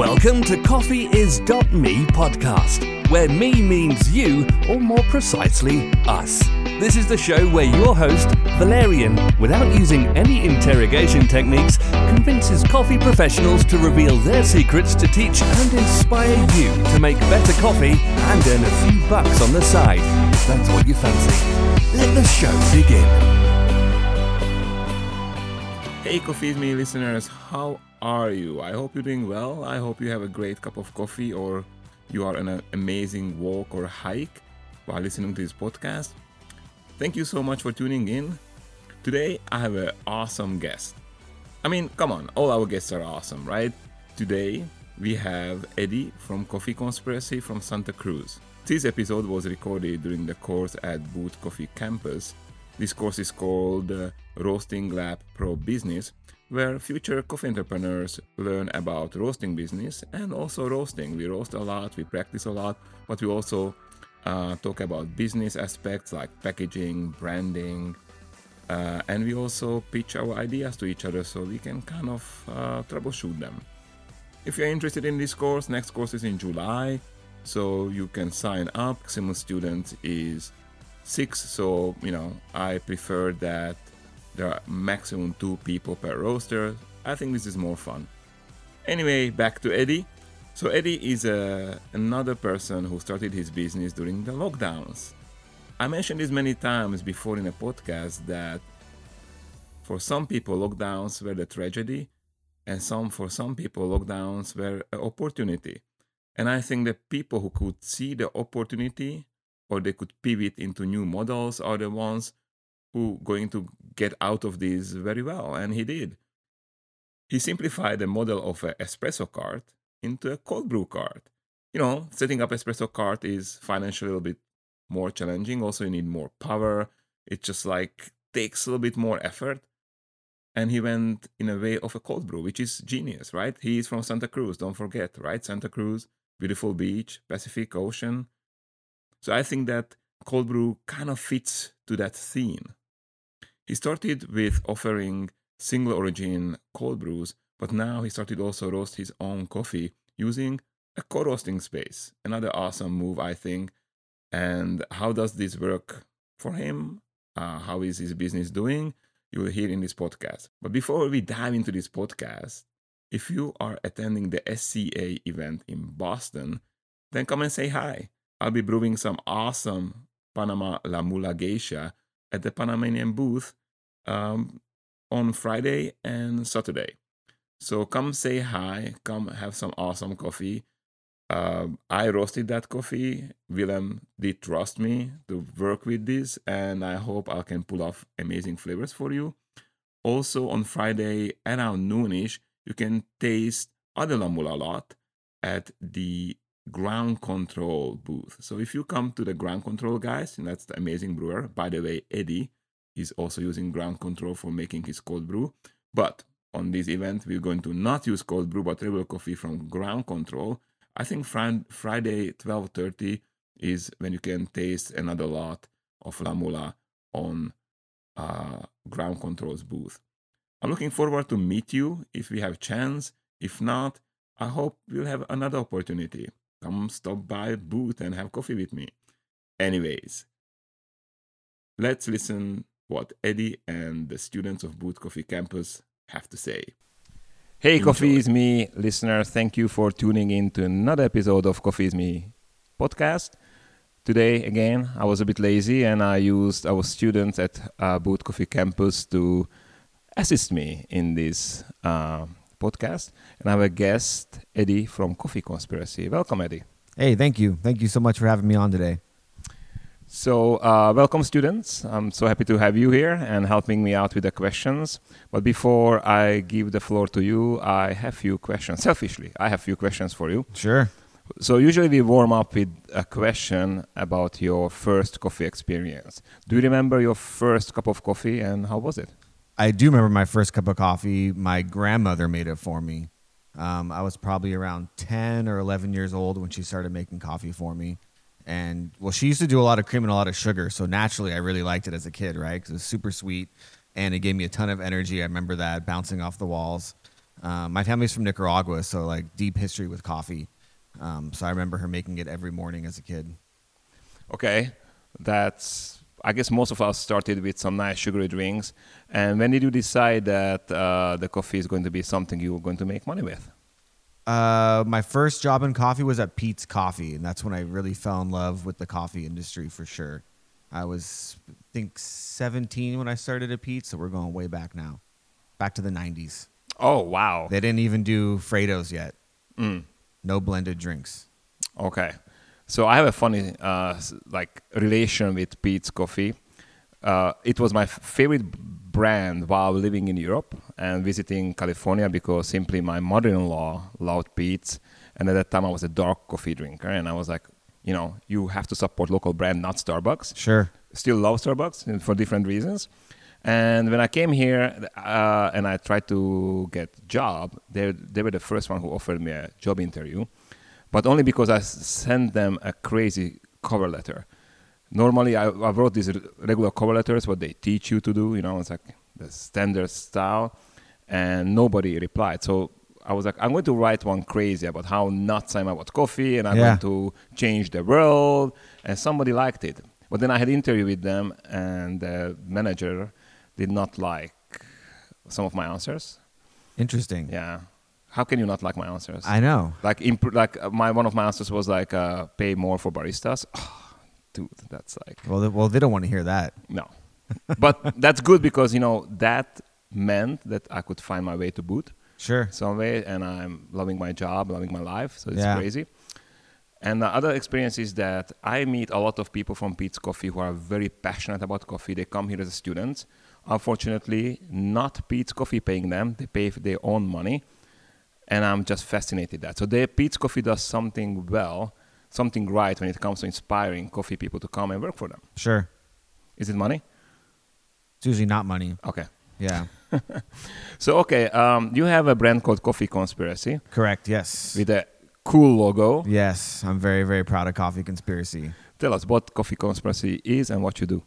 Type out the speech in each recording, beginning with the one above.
Welcome to Coffee Is Me podcast, where me means you, or more precisely, us. This is the show where your host, Valerian, without using any interrogation techniques, convinces coffee professionals to reveal their secrets to teach and inspire you to make better coffee and earn a few bucks on the side, if that's what you fancy. Let the show begin. Hey, Coffee Me listeners, how are you? I hope you're doing well. I hope you have a great cup of coffee or you are on an amazing walk or hike while listening to this podcast. Thank you so much for tuning in. Today I have an awesome guest. I mean, come on, all our guests are awesome, right? Today we have Eddie from Coffee Conspiracy from Santa Cruz. This episode was recorded during the course at Boot Coffee Campus. This course is called uh, Roasting Lab Pro Business where future coffee entrepreneurs learn about roasting business and also roasting. We roast a lot, we practice a lot, but we also uh, talk about business aspects like packaging, branding, uh, and we also pitch our ideas to each other so we can kind of uh, troubleshoot them. If you're interested in this course, next course is in July, so you can sign up. Maximum students is six, so you know I prefer that there are maximum two people per roaster. I think this is more fun. Anyway, back to Eddie. So Eddie is uh, another person who started his business during the lockdowns. I mentioned this many times before in a podcast that for some people lockdowns were the tragedy and some for some people lockdowns were an opportunity. And I think that people who could see the opportunity or they could pivot into new models are the ones who going to get out of this very well, and he did. He simplified the model of an espresso cart into a cold brew cart. You know, setting up espresso cart is financially a little bit more challenging. Also, you need more power. It just like takes a little bit more effort. And he went in a way of a cold brew, which is genius, right? He is from Santa Cruz, don't forget, right? Santa Cruz, beautiful beach, Pacific Ocean. So I think that cold brew kind of fits to that theme. He started with offering single origin cold brews, but now he started also roast his own coffee using a co-roasting space. Another awesome move, I think. And how does this work for him? Uh, how is his business doing? You will hear in this podcast. But before we dive into this podcast, if you are attending the SCA event in Boston, then come and say hi. I'll be brewing some awesome Panama La Mula Geisha at the Panamanian booth um, on Friday and Saturday. So come say hi, come have some awesome coffee. Uh, I roasted that coffee. Willem did trust me to work with this, and I hope I can pull off amazing flavors for you. Also, on Friday around noonish, you can taste other La Mula lot at the ground control booth. So if you come to the ground control guys, and that's the amazing brewer, by the way, Eddie, is also using ground control for making his cold brew. But on this event, we're going to not use cold brew, but regular coffee from ground control. I think Friday 12:30 is when you can taste another lot of La Mula on uh, ground control's booth. I'm looking forward to meet you if we have chance. If not, I hope we'll have another opportunity. Come stop by booth and have coffee with me. Anyways, let's listen what Eddie and the students of Boot Coffee Campus have to say. Hey, Enjoy. Coffee is Me listener. Thank you for tuning in to another episode of Coffee is Me podcast. Today, again, I was a bit lazy and I used our students at uh, Boot Coffee Campus to assist me in this uh, podcast. And I have a guest, Eddie from Coffee Conspiracy. Welcome, Eddie. Hey, thank you. Thank you so much for having me on today. So, uh, welcome, students. I'm so happy to have you here and helping me out with the questions. But before I give the floor to you, I have a few questions. Selfishly, I have a few questions for you. Sure. So, usually we warm up with a question about your first coffee experience. Do you remember your first cup of coffee and how was it? I do remember my first cup of coffee. My grandmother made it for me. Um, I was probably around 10 or 11 years old when she started making coffee for me and well, she used to do a lot of cream and a lot of sugar, so naturally, I really liked it as a kid, right? Because it was super sweet, and it gave me a ton of energy. I remember that bouncing off the walls. Um, my family's from Nicaragua, so like deep history with coffee. Um, so I remember her making it every morning as a kid. Okay, that's. I guess most of us started with some nice sugary drinks. And when did you decide that uh, the coffee is going to be something you were going to make money with? Uh, my first job in coffee was at Peet's Coffee, and that's when I really fell in love with the coffee industry for sure. I was, I think, 17 when I started at Peet's, so we're going way back now, back to the 90s. Oh wow! They didn't even do Freddos yet. Mm. No blended drinks. Okay, so I have a funny uh, like relation with Peet's Coffee. Uh, it was my favorite brand while living in Europe and visiting California because simply my mother-in-law loved Peet's, and at that time I was a dark coffee drinker, and I was like, you know, you have to support local brand, not Starbucks. Sure. Still love Starbucks for different reasons. And when I came here uh, and I tried to get job, they they were the first one who offered me a job interview, but only because I sent them a crazy cover letter. Normally, I, I wrote these regular cover letters, what they teach you to do. You know, it's like the standard style, and nobody replied. So I was like, I'm going to write one crazy about how nuts I'm about coffee, and I'm Yeah. going to change the world. And somebody liked it. But then I had an interview with them, and the manager did not like some of my answers. Interesting. Yeah, how can you not like my answers? I know. like imp- like uh, my one of my answers was like uh, pay more for baristas. dude, that's like Well, they, well, they don't want to hear that. no, but that's good because you know that meant that I could find my way to boot Sure. some way, and I'm loving my job, loving my life, so it's Yeah. crazy. And the other experience is that I meet a lot of people from Peet's Coffee who are very passionate about coffee. They come here as students. Unfortunately, not Peet's Coffee paying them; they pay their own money, and I'm just fascinated that. So, they, Peet's Coffee does something well, something right when it comes to inspiring coffee people to come and work for them. Sure. Is it money? It's usually not money. Okay. Yeah. So, okay, um, you have a brand called Coffee Conspiracy Correct. Yes. with a cool logo. Yes. I'm very, very proud of Coffee Conspiracy. Tell us what Coffee Conspiracy is and what you do.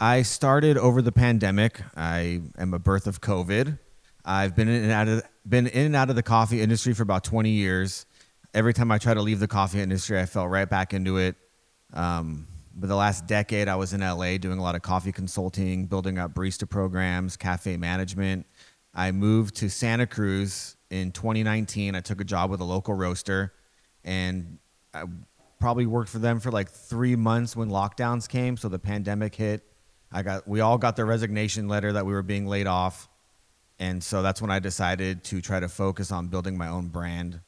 I started over the pandemic. I am a birth of COVID. I've been in and out of been in and out of the coffee industry for about 20 years. Every time I try to leave the coffee industry, I fell right back into it. Um, but the last decade, I was in LA doing a lot of coffee consulting, building up barista programs, cafe management. I moved to Santa Cruz in 2019. I took a job with a local roaster, and I probably worked for them for like three months when lockdowns came. So the pandemic hit. I got we all got the resignation letter that we were being laid off, and so that's when I decided to try to focus on building my own brand.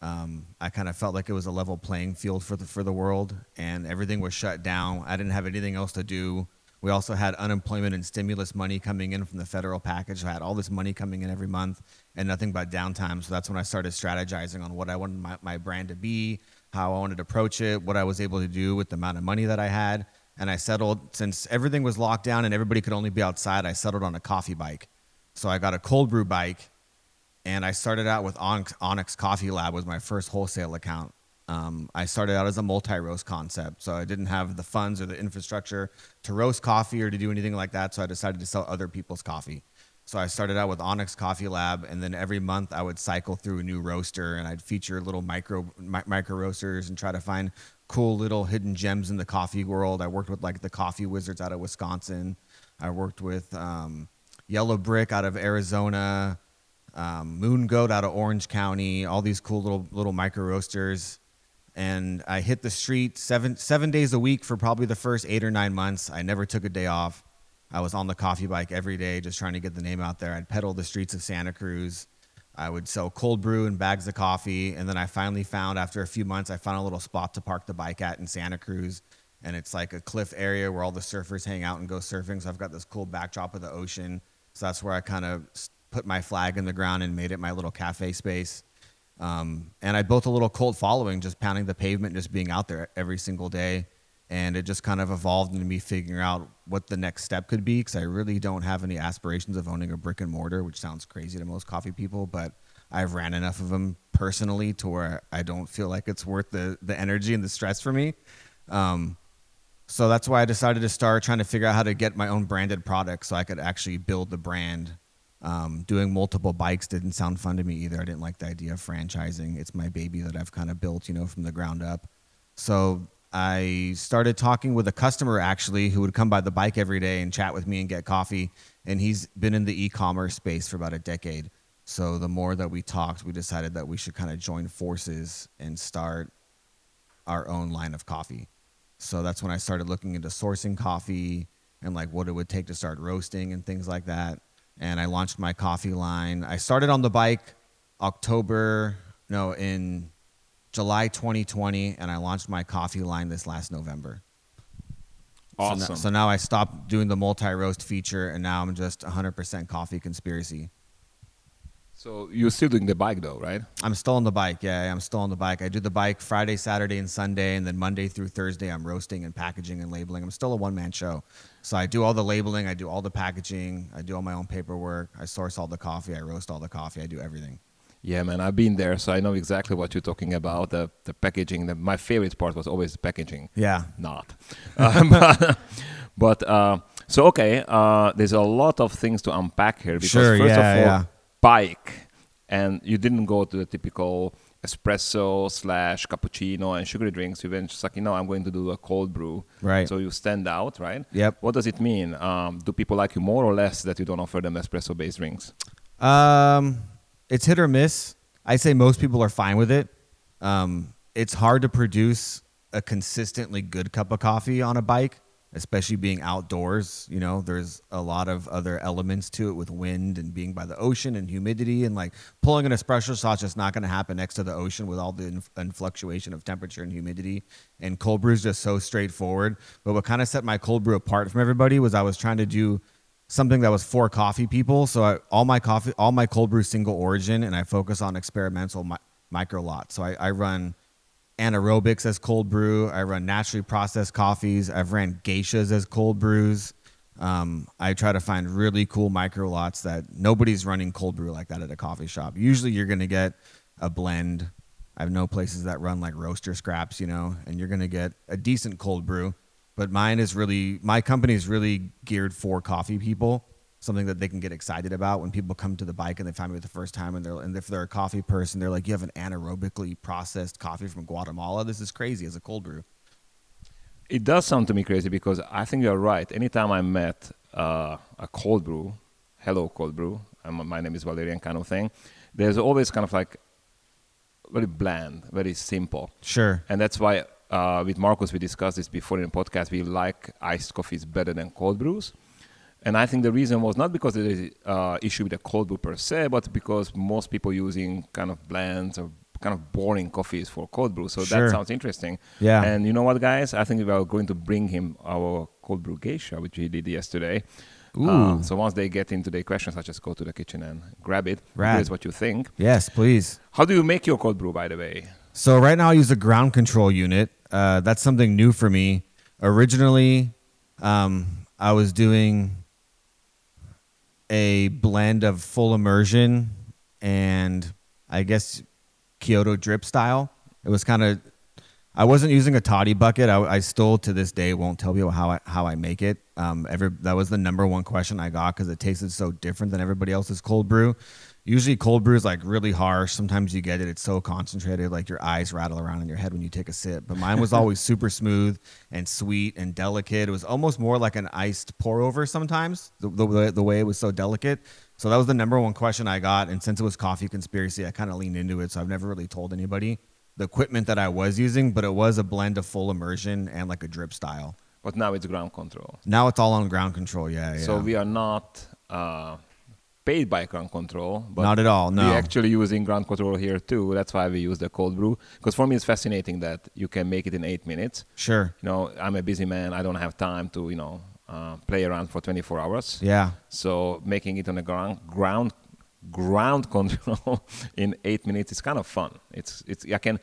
Um, I kind of felt like it was a level playing field for the for the world, and everything was shut down. I didn't have anything else to do. We also had unemployment and stimulus money coming in from the federal package. I had all this money coming in every month and nothing but downtime. So that's when I started strategizing on what I wanted my, my brand to be, how I wanted to approach it, what I was able to do with the amount of money that I had. And I settled, since everything was locked down and everybody could only be outside, I settled on a coffee bike. So I got a cold brew bike and I started out with Onyx, Onyx Coffee Lab was my first wholesale account. Um, I started out as a multi-roast concept, so I didn't have the funds or the infrastructure to roast coffee or to do anything like that. So I decided to sell other people's coffee. So I started out with Onyx Coffee Lab, and then every month I would cycle through a new roaster, and I'd feature little micro mi- micro roasters and try to find cool little hidden gems in the coffee world. I worked with like the Coffee Wizards out of Wisconsin. I worked with um, Yellow Brick out of Arizona um, Moon Goat out of Orange County, all these cool little little micro roasters. And I hit the street seven seven days a week for probably the first eight or nine months. I never took a day off. I was on the coffee bike every day, just trying to get the name out there. I'd pedal the streets of Santa Cruz. I would sell cold brew and bags of coffee. And then I finally found, after a few months, I found a little spot to park the bike at in Santa Cruz. And it's like a cliff area where all the surfers hang out and go surfing. So I've got this cool backdrop of the ocean. So that's where I kind of put my flag in the ground and made it my little cafe space. Um, and I built a little cult following, just pounding the pavement, just being out there every single day. And it just kind of evolved into me figuring out what the next step could be because I really don't have any aspirations of owning a brick and mortar, which sounds crazy to most coffee people, but I've ran enough of them personally to where I don't feel like it's worth the, the energy and the stress for me. Um, so that's why I decided to start trying to figure out how to get my own branded product so I could actually build the brand Um, doing multiple bikes didn't sound fun to me either. I didn't like the idea of franchising. It's my baby that I've kind of built, you know, from the ground up. So I started talking with a customer actually who would come by the bike every day and chat with me and get coffee. And he's been in the e-commerce space for about a decade. So the more that we talked, we decided that we should kind of join forces and start our own line of coffee. So that's when I started looking into sourcing coffee and like what it would take to start roasting and things like that. And I launched my coffee line. I started on the bike October, no, in July 2020, and I launched my coffee line this last November. So Awesome. now, so now I stopped doing the multi roast feature, and now I'm just 100% coffee conspiracy. So you're still doing the bike though, right? I'm still on the bike. Yeah, I'm still on the bike. I do the bike Friday, Saturday, and Sunday, and then Monday through Thursday, I'm roasting and packaging and labeling. I'm still a one man show. So I do all the labeling, I do all the packaging, I do all my own paperwork, I source all the coffee, I roast all the coffee, I do everything. Yeah, man, I've been there, so I know exactly what you're talking about. The the packaging. The, my favorite part was always the packaging. Yeah. Not. Um, but but, uh, so okay, uh, there's a lot of things to unpack here because Sure, first yeah, of all, yeah. Bike, and you didn't go to the typical espresso slash cappuccino and sugary drinks. You went just like you know, I'm going to do a cold brew. Right. So you stand out, right? Yep. What does it mean? Um, do people like you more or less that you don't offer them espresso based drinks? Um, it's hit or miss. I say most people are fine with it. Um, it's hard to produce a consistently good cup of coffee on a bike, especially being outdoors. You know, there's a lot of other elements to it with wind and being by the ocean and humidity and like pulling an espresso shot's just not going to happen next to the ocean with all the fluctuation of temperature and humidity. And cold brew is just so straightforward. But what kind of set my cold brew apart from everybody was I was trying to do something that was for coffee people. So I, all my coffee, all my cold brew single origin, and I focus on experimental mi- micro lots. So I, I run anaerobics as cold brew. I run naturally processed coffees. I've ran geishas as cold brews. Um, I try to find really cool micro lots that nobody's running cold brew like that at a coffee shop. Usually you're going to get a blend. I have no places that run like roaster scraps, you know, and you're going to get a decent cold brew. But mine is really, my company is really geared for coffee people, something that they can get excited about when people come to the bike and they find me the first time and they're, and if they're a coffee person, they're like, you have an anaerobically processed coffee from Guatemala. This is crazy as a cold brew. It does sound to me crazy because I think you're right. Anytime I met uh, a cold brew, hello cold brew, I'm, my name is Valerian kind of thing, there's always kind of like very bland, very simple. Sure. And that's why uh, with Marcus, we discussed this before in the podcast, we like iced coffees better than cold brews. And I think the reason was not because there is uh, issue with the cold brew per se, but because most people using kind of blends or kind of boring coffees for cold brew. So Sure. that sounds interesting. Yeah. And you know what, guys? I think we are going to bring him our cold brew geisha, which he did yesterday. Uh, so once they get into the questions, I just go to the kitchen and grab it. Rad. Here's what you think. Yes, please. How do you make your cold brew, by the way? So right now I use a ground control unit. Uh, that's something new for me. Originally, um, I was doing a blend of full immersion and I guess Kyoto drip style. It was kind of. I wasn't using a toddy bucket. I, I still to this day won't tell people how I how I make it. Um, every that was the number one question I got because it tasted so different than everybody else's cold brew. Usually cold brew is like really harsh. Sometimes you get it; it's so concentrated, like your eyes rattle around in your head when you take a sip. But mine was always super smooth and sweet and delicate. It was almost more like an iced pour over sometimes. The, the the way it was so delicate. So that was the number one question I got. And since it was coffee conspiracy, I kind of leaned into it. So I've never really told anybody the equipment that I was using, but it was a blend of full immersion and like a drip style. But now it's ground control. Now it's all on ground control. Yeah, yeah. So we are not uh, paid by ground control. But Not at all, no. We're actually using ground control here too. That's why we use the cold brew. Because for me, it's fascinating that you can make it in eight minutes. sure. You know, I'm a busy man. I don't have time to, you know, uh, play around for 24 hours. Yeah. So making it on the ground, ground, ground control in eight minutes is kind of fun. It's, it's. I can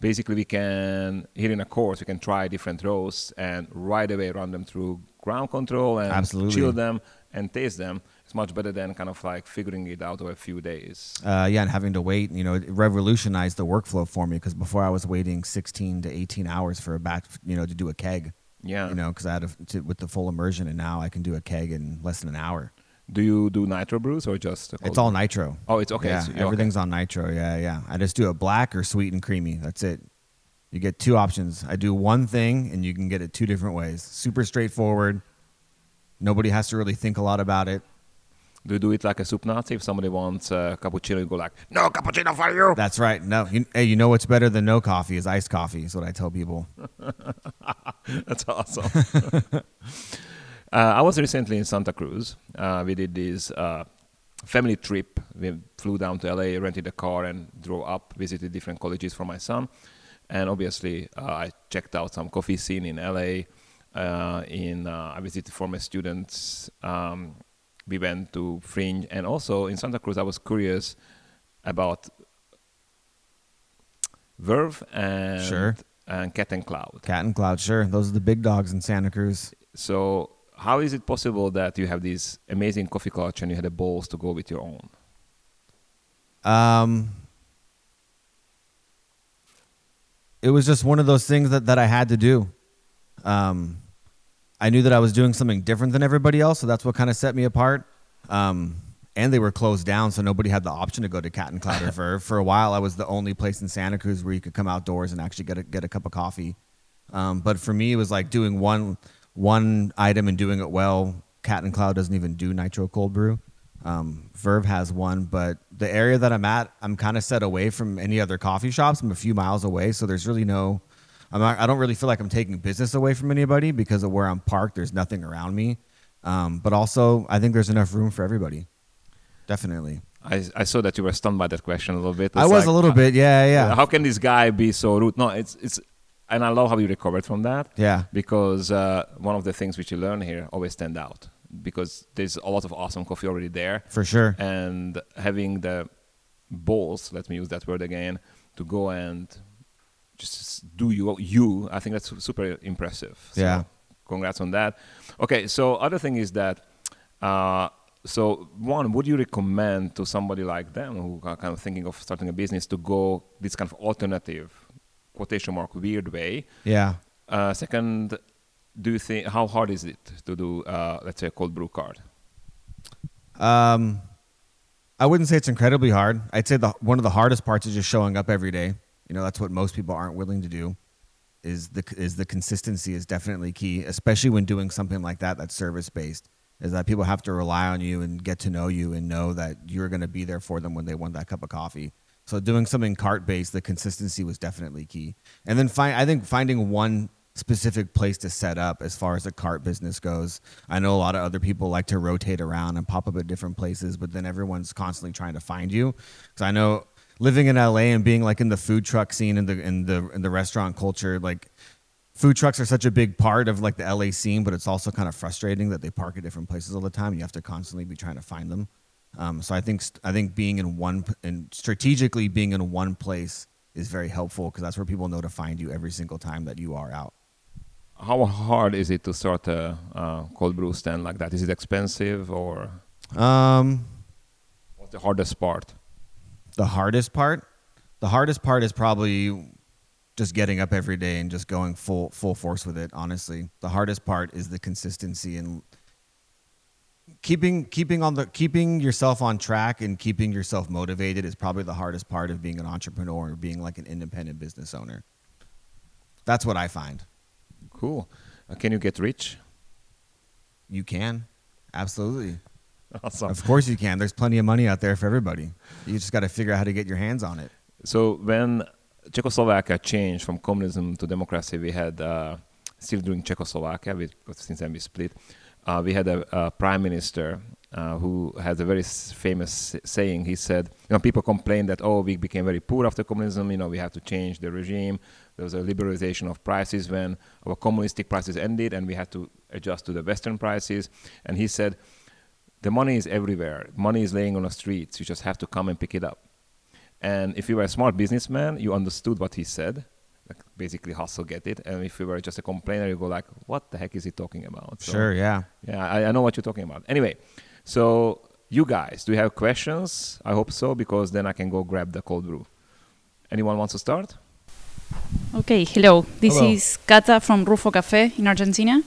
basically we can here in a course we can try different roasts and right away run them through ground control and Absolutely. chill them and taste them. It's much better than kind of like figuring it out over a few days. Uh, yeah, and having to wait, you know, it revolutionized the workflow for me because before I was waiting 16 to 18 hours for a batch, you know, to do a keg. Yeah. You know, because I had a, to, with the full immersion, and now I can do a keg in less than an hour. Do you do nitro brews or just? It's all nitro. Oh, it's okay. Yeah, so- okay. everything's on nitro. Yeah, yeah. I just do a black or sweet and creamy. That's it. You get two options. I do one thing, and you can get it two different ways. Super straightforward. Nobody has to really think a lot about it. Do you do it like a soup Nazi? If somebody wants a cappuccino, you go like, "No cappuccino for you." That's right. No, you, hey, you know what's better than no coffee is iced coffee. Is what I tell people. That's awesome. uh, I was recently in Santa Cruz. Uh, we did this uh, family trip. We flew down to LA, rented a car, and drove up, visited different colleges for my son. And obviously, uh, I checked out some coffee scene in LA. Uh, in uh, I visited former students. Um, we went to Fringe, and also in Santa Cruz, I was curious about Verve and Sure. and Cat and Cloud. Cat and Cloud, sure. Those are the big dogs in Santa Cruz. So, how is it possible that you have this amazing coffee culture and you had the balls to go with your own? Um, it was just one of those things that, that I had to do. Um, I knew that I was doing something different than everybody else, so that's what kind of set me apart. Um, and they were closed down, so nobody had the option to go to Cat and Cloud or Verve. For a while, I was the only place in Santa Cruz where you could come outdoors and actually get a, get a cup of coffee. Um, but for me, it was like doing one one item and doing it well. Cat and Cloud doesn't even do nitro cold brew. Um, Verve has one, but the area that I'm at, I'm kind of set away from any other coffee shops. I'm a few miles away, so there's really no. I'm not, I don't really feel like I'm taking business away from anybody because of where I'm parked. There's nothing around me, um, but also I think there's enough room for everybody. Definitely, I, I saw that you were stunned by that question a little bit. I was like, a little uh, bit. Yeah, yeah, How can this guy be so rude? No, it's it's, and I love how you recovered from that. yeah. Because uh, one of the things which you learn here always stand out because there's a lot of awesome coffee already there, For sure. and having the balls, let me use that word again, to go and just do you you. I think that's super impressive. So Yeah. Congrats on that. Okay, so other thing is that. Uh, so one, would you recommend to somebody like them who are kind of thinking of starting a business to go this kind of alternative, quotation mark, weird way? Yeah. Uh, second, do you think how hard is it to do, uh, let's say, a cold brew card? Um, I wouldn't say it's incredibly hard. I'd say the one of the hardest parts is just showing up every day. You know, that's what most people aren't willing to do. Is the is the consistency is definitely key, especially when doing something like that that's service based. Is that people have to rely on you and get to know you and know that you're going to be there for them when they want that cup of coffee. So doing something cart based, the consistency was definitely key. And then find I think finding one specific place to set up as far as the cart business goes. I know a lot of other people like to rotate around and pop up at different places, but then everyone's constantly trying to find you. Because I know living in LA and being like in the food truck scene and the in the in the restaurant culture, like food trucks are such a big part of like the LA scene, but it's also kind of frustrating that they park at different places all the time. You have to constantly be trying to find them. Um, so I think I think being in one and strategically being in one place is very helpful because that's where people know to find you every single time that you are out. How hard is it to start a uh, cold brew stand like that? Is it expensive or Um, what's the hardest part? The hardest part, the hardest part is probably just getting up every day and just going full full force with it. Honestly, the hardest part is the consistency and keeping keeping on the keeping yourself on track and keeping yourself motivated is probably the hardest part of being an entrepreneur or being like an independent business owner. That's what I find. Cool. Uh, can you get rich? You can, absolutely. Awesome. Of course you can. There's plenty of money out there for everybody. You just got to figure out how to get your hands on it. So when Czechoslovakia changed from communism to democracy, we had uh, still during Czechoslovakia, we, since then we split, uh, we had a, a prime minister uh, who has a very s- famous saying. He said, you know, people complain that oh, we became very poor after communism. You know, we have to change the regime. There was a liberalization of prices when our communistic prices ended, and we had to adjust to the Western prices. And he said, the money is everywhere. Money is laying on the streets. You just have to come and pick it up. And if you were a smart businessman, you understood what he said, like basically hustle, get it. And if you were just a complainer, you go like, what the heck is he talking about? So, Sure, yeah. Yeah, I, I know what you're talking about. Anyway, so you guys, do you have questions? I hope so, because then I can go grab the cold brew. Anyone wants to start? Okay, hello. This Hello. is Cata from Rufo Cafe in Argentina.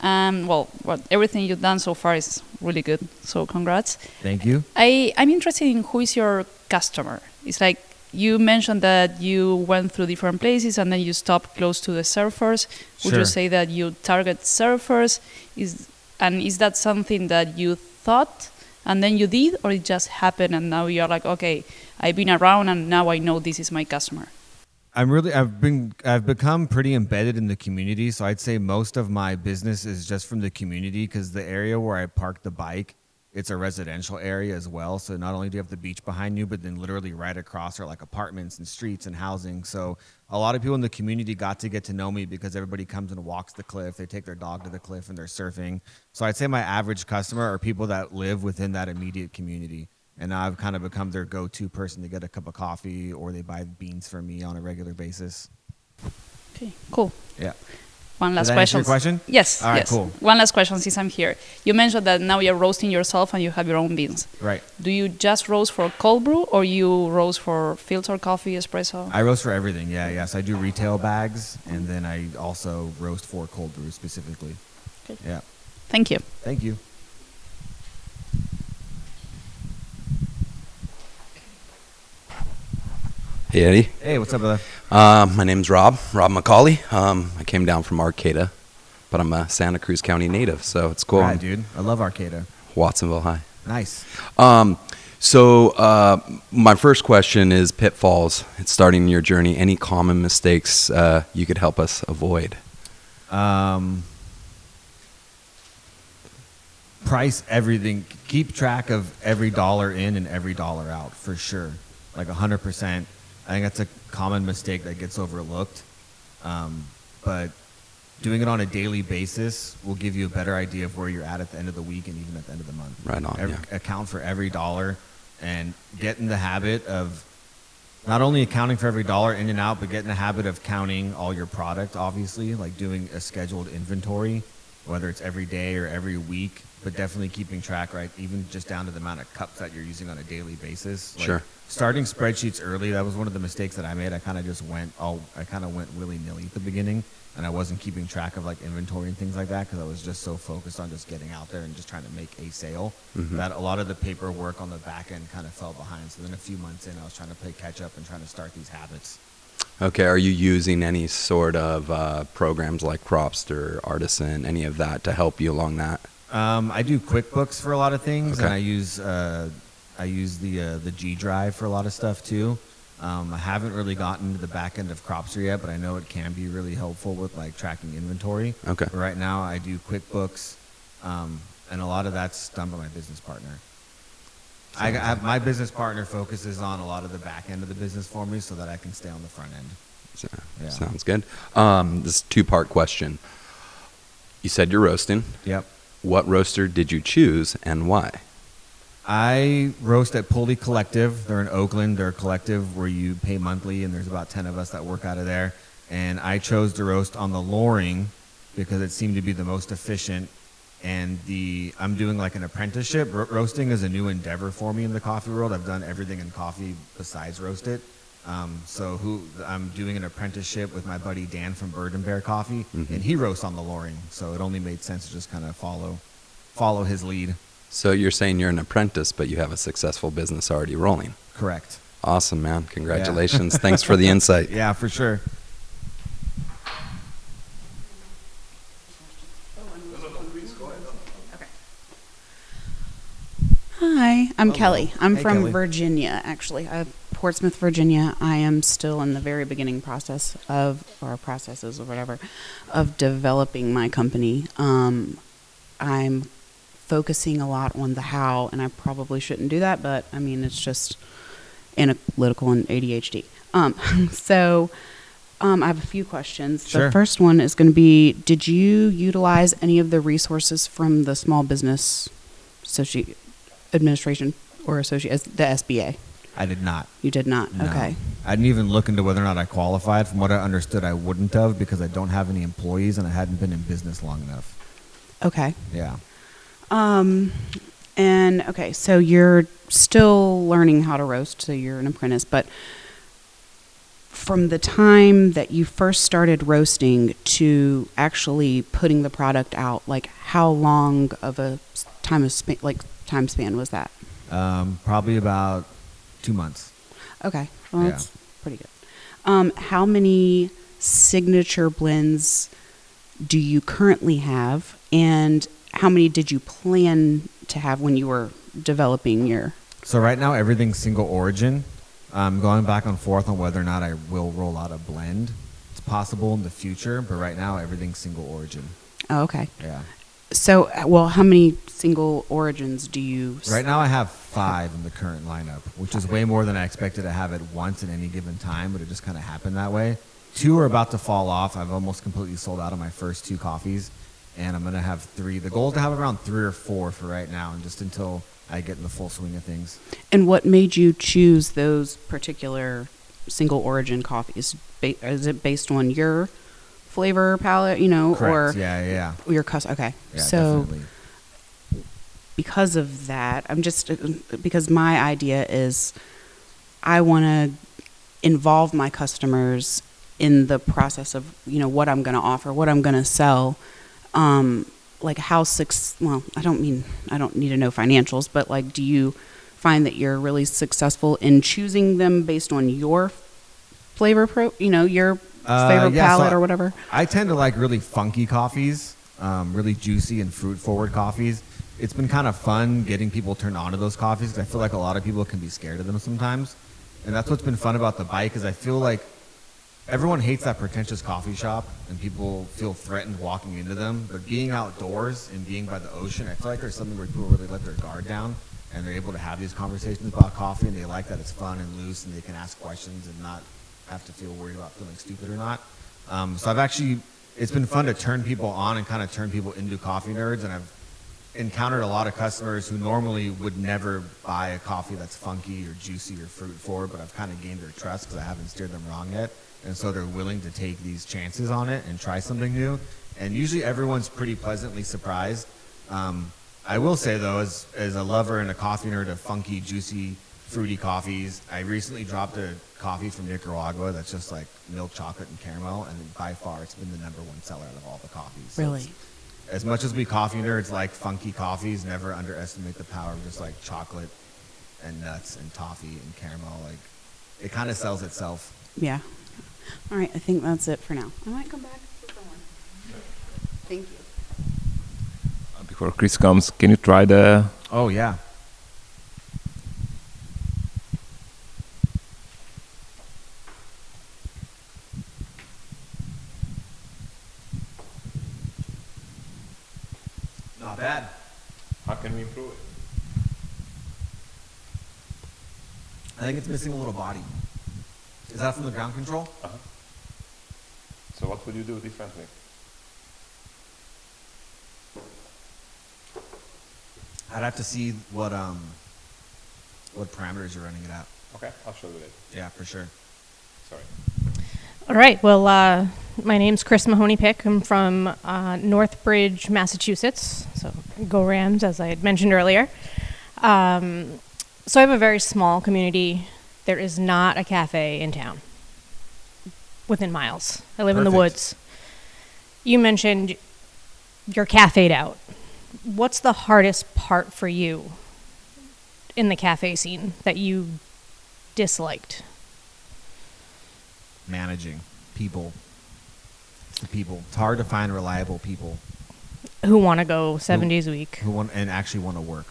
Um, well, what everything you've done so far is really good. So congrats. Thank you. I I'm interested in who is your customer. It's like you mentioned that you went through different places and then you stopped close to the surfers. Would Sure. you say that you target surfers? Is and is that something that you thought and then you did, or it just happened and now you're like, okay, I've been around and now I know this is my customer. I'm really I've been I've become pretty embedded in the community, so I'd say most of my business is just from the community because the area where I park the bike, it's a residential area as well. So not only do you have the beach behind you, but then literally right across are like apartments and streets and housing. So a lot of people in the community got to get to know me because everybody comes and walks the cliff. They take their dog to the cliff and they're surfing. So I'd say my average customer are people that live within that immediate community. And now I've kind of become their go-to person to get a cup of coffee or they buy beans for me on a regular basis. Okay, cool. Yeah. One last question. your question? Yes. All right, yes. cool. One last question since I'm here. You mentioned that now you're roasting yourself and you have your own beans. Right. Do you just roast for cold brew or you roast for filter coffee, espresso? I roast for everything. Yeah, yes. I do retail bags and then I also roast for cold brew specifically. Okay. Yeah. Thank you. Thank you. Hey Eddie, Hey, what's up, brother? uh, my name's Rob, Rob McCauley. Um, I came down from Arcata, but I'm a Santa Cruz County native, so it's cool. Right, dude. I love Arcata. Watsonville High. Nice. Um, so uh, my first question is pitfalls. It's starting your journey. Any common mistakes uh, you could help us avoid? Um, price everything. Keep track of every dollar in and every dollar out for sure. Like 100%. I think that's a common mistake that gets overlooked. Um, but doing it on a daily basis will give you a better idea of where you're at at the end of the week and even at the end of the month. Right on, Every- yeah. Account for every dollar and get in the habit of not only accounting for every dollar in and out, but get in the habit of counting all your product, obviously, like doing a scheduled inventory, whether it's every day or every week, but definitely keeping track, right? Even just down to the amount of cups that you're using on a daily basis. Like, Sure. Starting spreadsheets early, that was one of the mistakes that I made. I kind of just went, all, I kind of went willy nilly at the beginning, and I wasn't keeping track of like inventory and things like that because I was just so focused on just getting out there and just trying to make a sale that a lot of the paperwork on the back end kind of fell behind. So then a few months in, I was trying to play catch up and trying to start these habits. Okay, are you using any sort of uh, programs like Cropster, Artisan, any of that to help you along that? Um, I do QuickBooks for a lot of things, and I use uh, I use the uh, the G Drive for a lot of stuff too. Um, I haven't really gotten to the back end of Cropster yet, but I know it can be really helpful with like tracking inventory. Okay. But right now, I do QuickBooks, um, and a lot of that's done by my business partner. I, I have, my business partner focuses on a lot of the back end of the business for me, so that I can stay on the front end. So- Yeah. Sounds good. Um, this two part question. You said you're roasting. Yep. What roaster did you choose and why? I roast at Pulley Collective. They're in Oakland. They're a collective where you pay monthly, and there's about 10 of us that work out of there. And I chose to roast on the Loring because it seemed to be the most efficient. And the I'm doing like an apprenticeship. Ro- roasting is a new endeavor for me in the coffee world. I've done everything in coffee besides roast it. Um, so who I'm doing an apprenticeship with my buddy Dan from Bird and Bear Coffee, and he roasts on the Loring. So it only made sense to just kind of follow follow his lead. So you're saying you're an apprentice, but you have a successful business already rolling. Correct. Awesome, man. Congratulations. Thanks for the insight. Yeah, for sure. Hi, I'm Hello. Kelly. I'm Hey, from Kelly. Virginia, actually. Uh, Portsmouth, Virginia. I am still in the very beginning process of, or processes or whatever, of developing my company. Um, I'm focusing a lot on the how, and I probably shouldn't do that, but I mean, it's just analytical and ADHD. Um, so, um, I have a few questions. Sure. The first one is going to be Did you utilize any of the resources from the Small Business Associ- Administration or Associate, as the SBA? I did not. You did not. No. Okay. I didn't even look into whether or not I qualified. From what I understood, I wouldn't have because I don't have any employees and I hadn't been in business long enough. Okay. Yeah. Um, and okay, so you're still learning how to roast, so you're an apprentice, but from the time that you first started roasting to actually putting the product out, like how long of a time of span, like time span was that? Um, probably about two months. Okay, well, Yeah. that's pretty good. Um, how many signature blends do you currently have, and how many did you plan to have when you were developing your? So right now everything's single origin. I'm going back and forth on whether or not I will roll out a blend. It's possible in the future, but right now everything's single origin. Oh, okay. Yeah. So, uh, well, how many single origins do you? Right now I have five in the current lineup, which is way more than I expected to have at once at any given time, but it just kind of happened that way. Two are about to fall off. I've almost completely sold out of my first two coffees, and I'm gonna have three. The goal is to have around three or four for right now, and just until I get in the full swing of things. And what made you choose those particular single origin coffees? Is it based on your flavor palate, you know, Correct. or yeah, yeah, yeah. your cus? Okay, Yeah, so definitely. because of that, I'm just because my idea is I want to involve my customers in the process of you know what I'm going to offer, what I'm going to sell. Um, like how six? Well, I don't mean I don't need to know financials, but like, do you find that you're really successful in choosing them based on your flavor pro? You know, your Uh, flavor yeah, so palate or whatever. I tend to like really funky coffees, um, really juicy and fruit forward coffees. It's been kind of fun getting people turned on to those coffees because I feel like a lot of people can be scared of them sometimes. And that's what's been fun about the bike is I feel like everyone hates that pretentious coffee shop and people feel threatened walking into them. But being outdoors and being by the ocean, I feel like there's something where people really let their guard down and they're able to have these conversations about coffee and they like that it's fun and loose and they can ask questions and not have to feel worried about feeling stupid or not. Um, so I've actually, it's been fun to turn people on and kind of turn people into coffee nerds. And I've encountered a lot of customers who normally would never buy a coffee that's funky or juicy or fruit forward, but I've kind of gained their trust because I haven't steered them wrong yet. And so they're willing to take these chances on it and try something new. And usually everyone's pretty pleasantly surprised. Um, I will say though, as, as a lover and a coffee nerd of funky, juicy, fruity coffees, I recently dropped a coffee from Nicaragua that's just like milk chocolate and caramel, and by far it's been the number one seller out of all the coffees. So Really? as much as we coffee nerds like funky coffees, never underestimate the power of just like chocolate and nuts and toffee and caramel. Like it kind of sells itself. Yeah. All right, I think that's it for now. I might come back for one. Thank you. Before Chris comes, can you try the? Oh yeah. Bad. How can we improve it? I think it's missing a little body. Is that from the ground control? Uh-huh. So what would you do differently? I'd have to see what um what parameters you're running it at. Okay, I'll show you that. Yeah, for sure. Sorry. All right. Well, uh, my name's Chris Mahoney Pick. I'm from uh, Northbridge, Massachusetts. So go Rams, as I had mentioned earlier. Um, so I have a very small community. There is not a cafe in town within miles. I live in the woods. You mentioned you're cafeed out. What's the hardest part for you in the cafe scene that you disliked? Managing people. It's the people. It's hard to find reliable people Who want to go seven days a week? who want and actually want to work.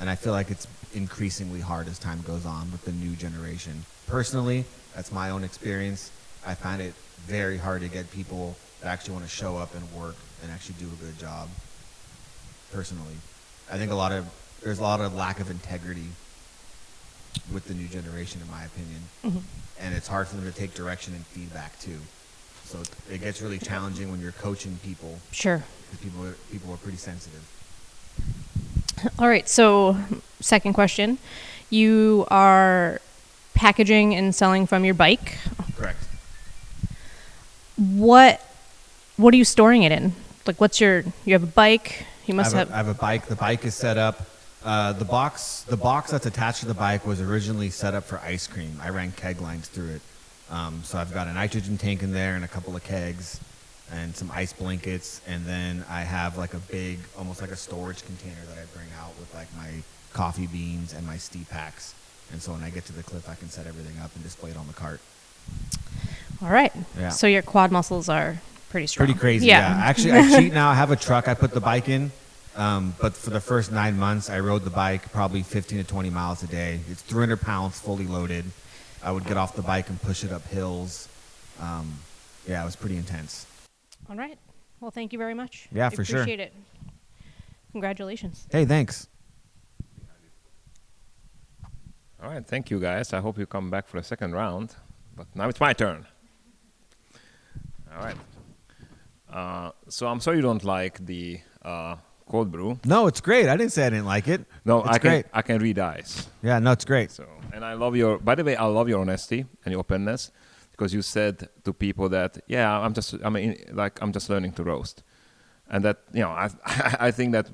And I feel like it's increasingly hard as time goes on with the new generation. Personally, that's my own experience. I find it very hard to get people that actually want to show up and work and actually do a good job. Personally, I think a lot of there's a lot of lack of integrity with the new generation, in my opinion, Mhm. and it's hard for them to take direction and feedback too. So it gets really challenging when you're coaching people Sure. because people are, people are pretty sensitive. All right. So, second question. You are packaging and selling from your bike. Correct. What what are you storing it in? Like what's your you have a bike? You must I have, have, a, I have a bike. The bike is set up. Uh, the box, the box that's attached to the bike was originally set up for ice cream. I ran keg lines through it, Um, so I've got a nitrogen tank in there and a couple of kegs and some ice blankets, and then I have like a big, almost like a storage container that I bring out with like my coffee beans and my steep packs. And so when I get to the cliff, I can set everything up and display it on the cart. All right. Yeah. So your quad muscles are pretty strong. Pretty crazy. Yeah. Actually, I cheat now. I have a truck. I put the bike in. Um, but for the first nine months, I rode the bike probably 15 to 20 miles a day. It's 300 pounds fully loaded. I would get off the bike and push it up hills. Um, yeah, it was pretty intense. All right. Well, thank you very much. Yeah, I for sure. Appreciate it. Congratulations. Hey, thanks. All right, thank you guys. I hope you come back for the second round. But now it's my turn. All right. Uh, so I'm sorry you don't like the uh, cold brew. No, it's great. I didn't say I didn't like it. No, it's I can great. I can read eyes. Yeah, no, it's great. So, and I love your. By the way, I love your honesty and your openness because you said to people that, yeah, I'm just, I mean, like I'm just learning to roast, and that you know, I I think that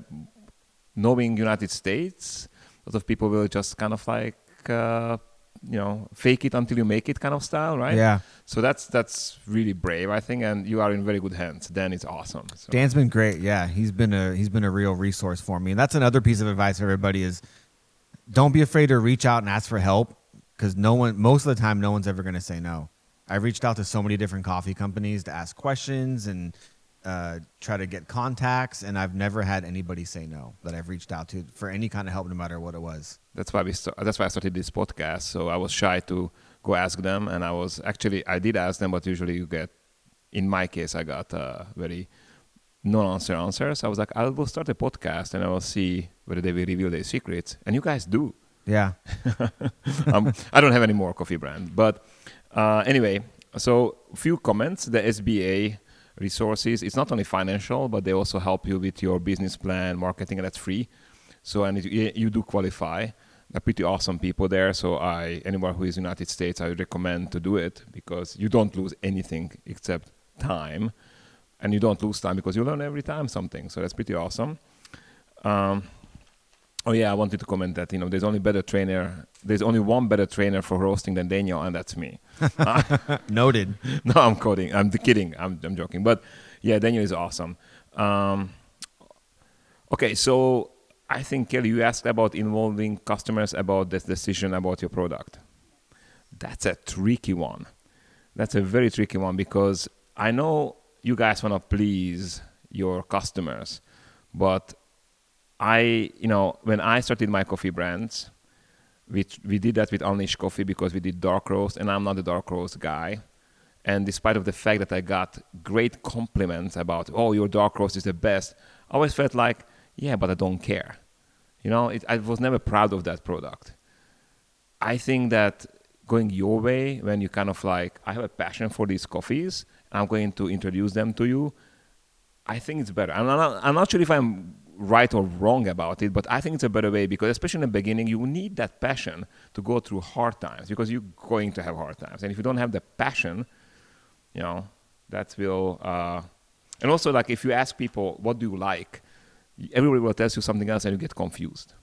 knowing United States, a lot of people will just kind of like, uh, you know, fake it until you make it kind of style, right? Yeah. So that's that's really brave, I think, and you are in very good hands. Dan is awesome. So. Dan's been great. Yeah, he's been a he's been a real resource for me. And that's another piece of advice for everybody is don't be afraid to reach out and ask for help because no one most of the time no one's ever going to say no. I've reached out to so many different coffee companies to ask questions and uh, try to get contacts, and I've never had anybody say no that I've reached out to for any kind of help, no matter what it was. that's why we st- that's why I started this podcast. So I was shy to go ask them, and I was actually I did ask them, but usually you get, in my case, I got uh, very non-answer answers. I was like, I will start a podcast, and I will see whether they will reveal their secrets, and you guys do. Yeah, um, I don't have any more coffee brand, but uh, anyway, so few comments. The SBA resources. It's not only financial, but they also help you with your business plan, marketing, and that's free. So and you, you do qualify. They're pretty awesome people there. So I anyone who is United States, I recommend to do it because you don't lose anything except time, and you don't lose time because you learn every time something. So that's pretty awesome. Um, oh yeah, I wanted to comment that you know there's only better trainer. There's only one better trainer for roasting than Daniel, and that's me. noted. no, I'm coding. I'm kidding. I'm, I'm joking. But yeah, Daniel is awesome. Um, okay, so I think Kelly, you asked about involving customers about this decision about your product. That's a tricky one. That's a very tricky one because I know you guys want to please your customers, but I, you know, when I started my coffee brands, we, we did that with Unleash Coffee because we did dark roast, and I'm not a dark roast guy. And despite of the fact that I got great compliments about, oh, your dark roast is the best, I always felt like, yeah, but I don't care. You know, it, I was never proud of that product. I think that going your way, when you kind of like, I have a passion for these coffees, and I'm going to introduce them to you, I think it's better. I'm not, I'm not sure if I'm right or wrong about it, but I think it's a better way because, especially in the beginning, you need that passion to go through hard times because you're going to have hard times. And if you don't have the passion, you know, that will. Uh, and also, like, if you ask people, what do you like? Everybody will tell you something else and you get confused.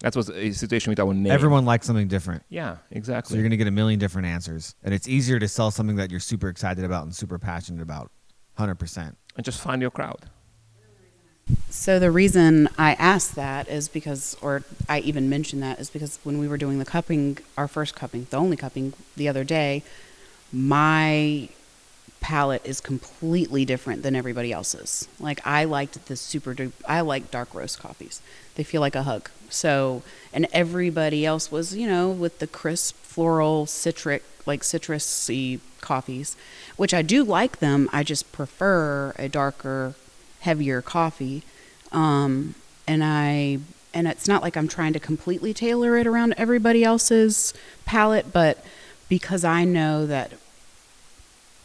That was a situation with our name. Everyone likes something different. Yeah, So exactly. you're going to get a million different answers. And it's easier to sell something that you're super excited about and super passionate about. 100%. and just find your crowd. So the reason I asked that is because, or I even mentioned that, is because when we were doing the cupping, our first cupping, the only cupping the other day, my palate is completely different than everybody else's. Like I liked the super, du- I like dark roast coffees. They feel like a hug. So, and everybody else was, you know, with the crisp floral citric, like citrusy coffees, which I do like them. I just prefer a darker, heavier coffee. Um, and I, and it's not like I'm trying to completely tailor it around everybody else's palate, but because I know that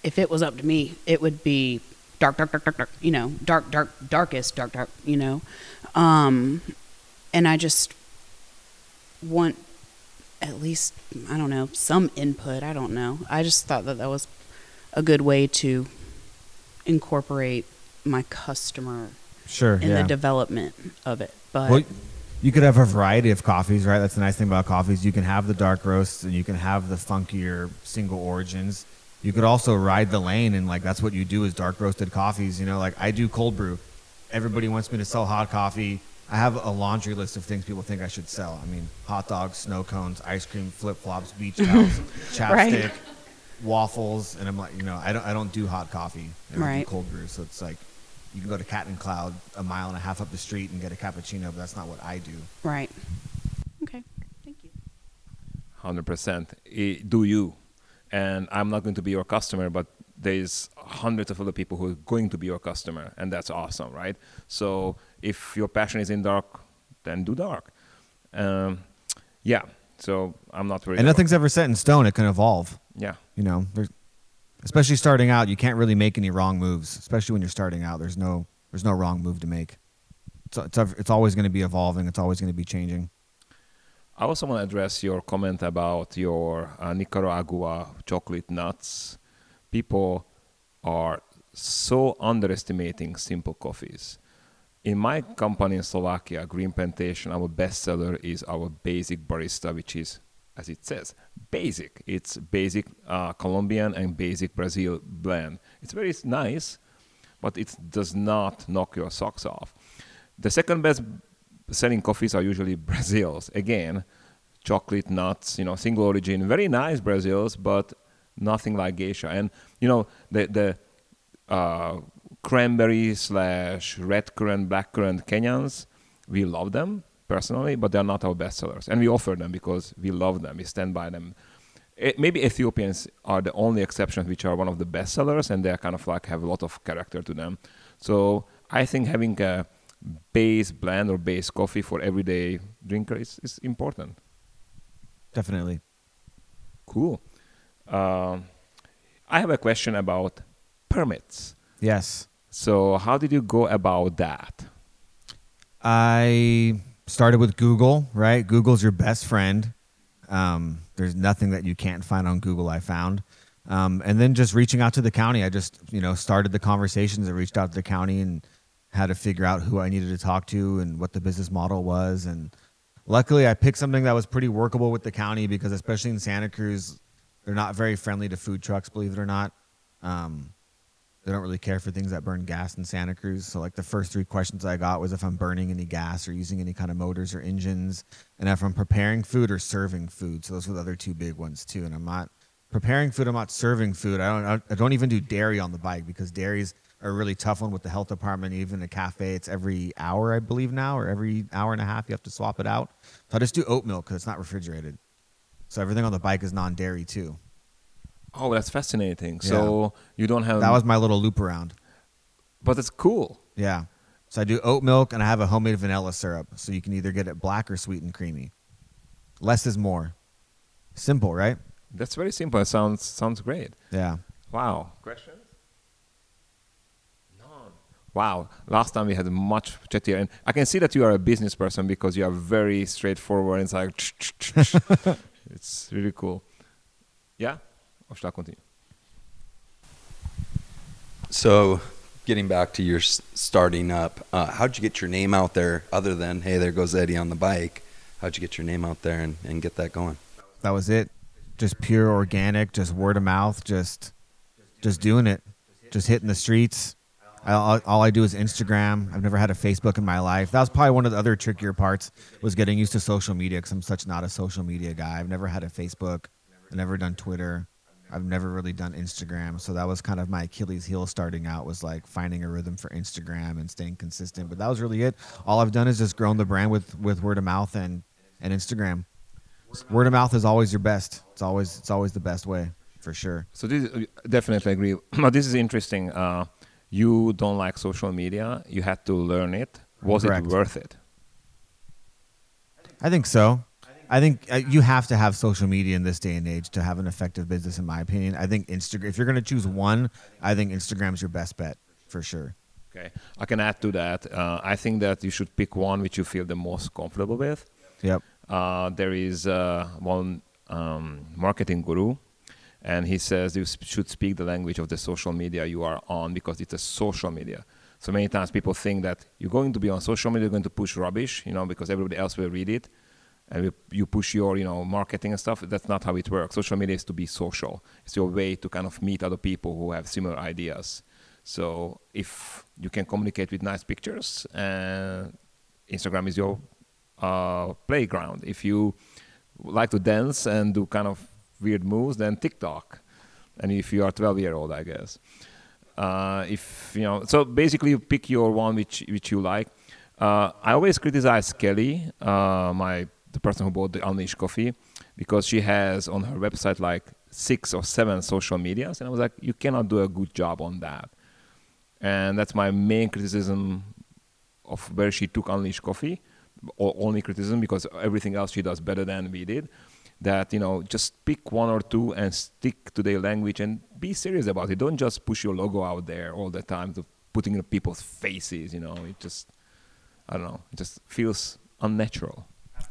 if it was up to me, it would be dark, dark, dark, dark, dark, you know, dark, dark, darkest, dark, dark, you know. Um, and I just want at least, I don't know, some input. I don't know. I just thought that that was a good way to incorporate my customer Sure. in yeah. the development of it. But Well, you could have a variety of coffees, right? That's the nice thing about coffees. You can have the dark roasts and you can have the funkier single origins. You could also ride the lane and like that's what you do is dark roasted coffees. You know, like I do cold brew. Everybody wants me to sell hot coffee. I have a laundry list of things people think I should sell. I mean, hot dogs, snow cones, ice cream, flip flops, beach towels, chapstick, waffles, and I'm like, you know, I don't, I don't do hot coffee. I don't Right. do cold brew, so it's like you can go to Cat and Cloud a mile and a half up the street and get a cappuccino, but that's not what I do. Right. Okay. Thank you. hundred percent. Do you? And I'm not going to be your customer, but there's hundreds of other people who are going to be your customer, and that's awesome, right? So if your passion is in dark, then do dark. Um, yeah. So I'm not worried. And nothing's ever set in stone. It can evolve. Yeah. You know, there's, especially starting out, you can't really make any wrong moves. Especially when you're starting out, there's no there's no wrong move to make. It's it's, it's always going to be evolving. It's always going to be changing. I also want to address your comment about your uh, Nicaragua chocolate nuts. People are so underestimating simple coffees. In my company in Slovakia, Green Plantation, our bestseller is our basic barista, which is, as it says, basic. It's basic uh, Colombian and basic Brazil blend. It's very nice, but it does not knock your socks off. The second best selling coffees are usually Brazils. Again, chocolate nuts, you know, single origin, very nice Brazils, but nothing like geisha. And you know, the the uh, cranberry slash red currant, black currant Kenyans, we love them personally, but they're not our best sellers, and we offer them because we love them. We stand by them. Eh, maybe Ethiopians are the only exceptions which are one of the best sellers, and they're kind of like have a lot of character to them. So I think having a base blend or base coffee for everyday drinker is, is important. Definitely. Cool. Um, I have a question about permits. Yes. So how did you go about that? I started with Google, right? Google's your best friend. Um, there's nothing that you can't find on Google, I found. Um, and then just reaching out to the county, I just, you know, started the conversations. I reached out to the county and had to figure out who I needed to talk to and what the business model was. And luckily, I picked something that was pretty workable with the county because, especially in Santa Cruz, they're not very friendly to food trucks, believe it or not. Um, they don't really care for things that burn gas in Santa Cruz. So like the first three questions I got was if I'm burning any gas or using any kind of motors or engines, and if I'm preparing food or serving food. So those were the other two big ones too. And I'm not preparing food. I'm not serving food. I don't. I don't even do dairy on the bike because dairies are a really tough one with the health department. Even a cafe, it's every hour I believe now, or every hour and a half you have to swap it out. So I just do oat milk because it's not refrigerated. So everything on the bike is non-dairy too. Oh, that's fascinating. So you don't have That was my little loop around. but it's cool. Yeah. So I do oat milk and I have a homemade vanilla syrup. So you can either get it black or sweet and creamy. Less is more. Simple, right? That's very simple. It sounds sounds great. Yeah. Wow. Questions? None. Wow. Last time we had much chattier, and I can see that you are a business person because you are very straightforward. It's like, it's really cool. Yeah. Or should I continue? So, getting back to your starting up, uh, how'd you get your name out there other than, hey, there goes Eddie on the bike? How'd you get your name out there and, and get that going? That was it. Just pure organic, just word of mouth, just just doing it. Just hitting the streets. I, all, all I do is Instagram. I've never had a Facebook in my life. That was probably one of the other trickier parts was getting used to social media because I'm such not a social media guy. I've never had a Facebook. I've never done Twitter. I've never really done Instagram. So that was kind of my Achilles heel starting out was like finding a rhythm for Instagram and staying consistent. But that was really it. All I've done is just grown the brand with, with word of mouth and, and Instagram. Word of mouth is always your best. It's always it's always the best way for sure. So this definitely agree. But this is interesting. Uh, you don't like social media. You had to learn it. Was Correct. it worth it? I think so. I think uh, you have to have social media in this day and age to have an effective business, in my opinion. I think Instagram. If you're going to choose one, I think Instagram's your best bet for sure. Okay, I can add to that. Uh, I think that you should pick one which you feel the most comfortable with. Yep. Uh, there is uh, one um, marketing guru, and he says you sp- should speak the language of the social media you are on because it's a social media. So many times people think that you're going to be on social media, you're going to push rubbish, you know, because everybody else will read it, and you- push your, you know, marketing and stuff. That's not how it works. Social media is to be social. It's your way to kind of meet other people who have similar ideas. So if you can communicate with nice pictures, uh, Instagram is your uh, playground. If you like to dance and do kind of weird moves, then TikTok. And if you are 12 year old, I guess. Uh, if you know, so basically you pick your one which which you like. Uh, I always criticize Kelly, uh, my the person who bought the Unleashed coffee, because she has on her website like six or seven social medias, and I was like, you cannot do a good job on that. And that's my main criticism of where she took Unleashed Coffee, or only criticism because everything else she does better than we did. That you know, just pick one or two and stick to their language and be serious about it. Don't just push your logo out there all the time to putting in people's faces. You know, it just I don't know, it just feels unnatural.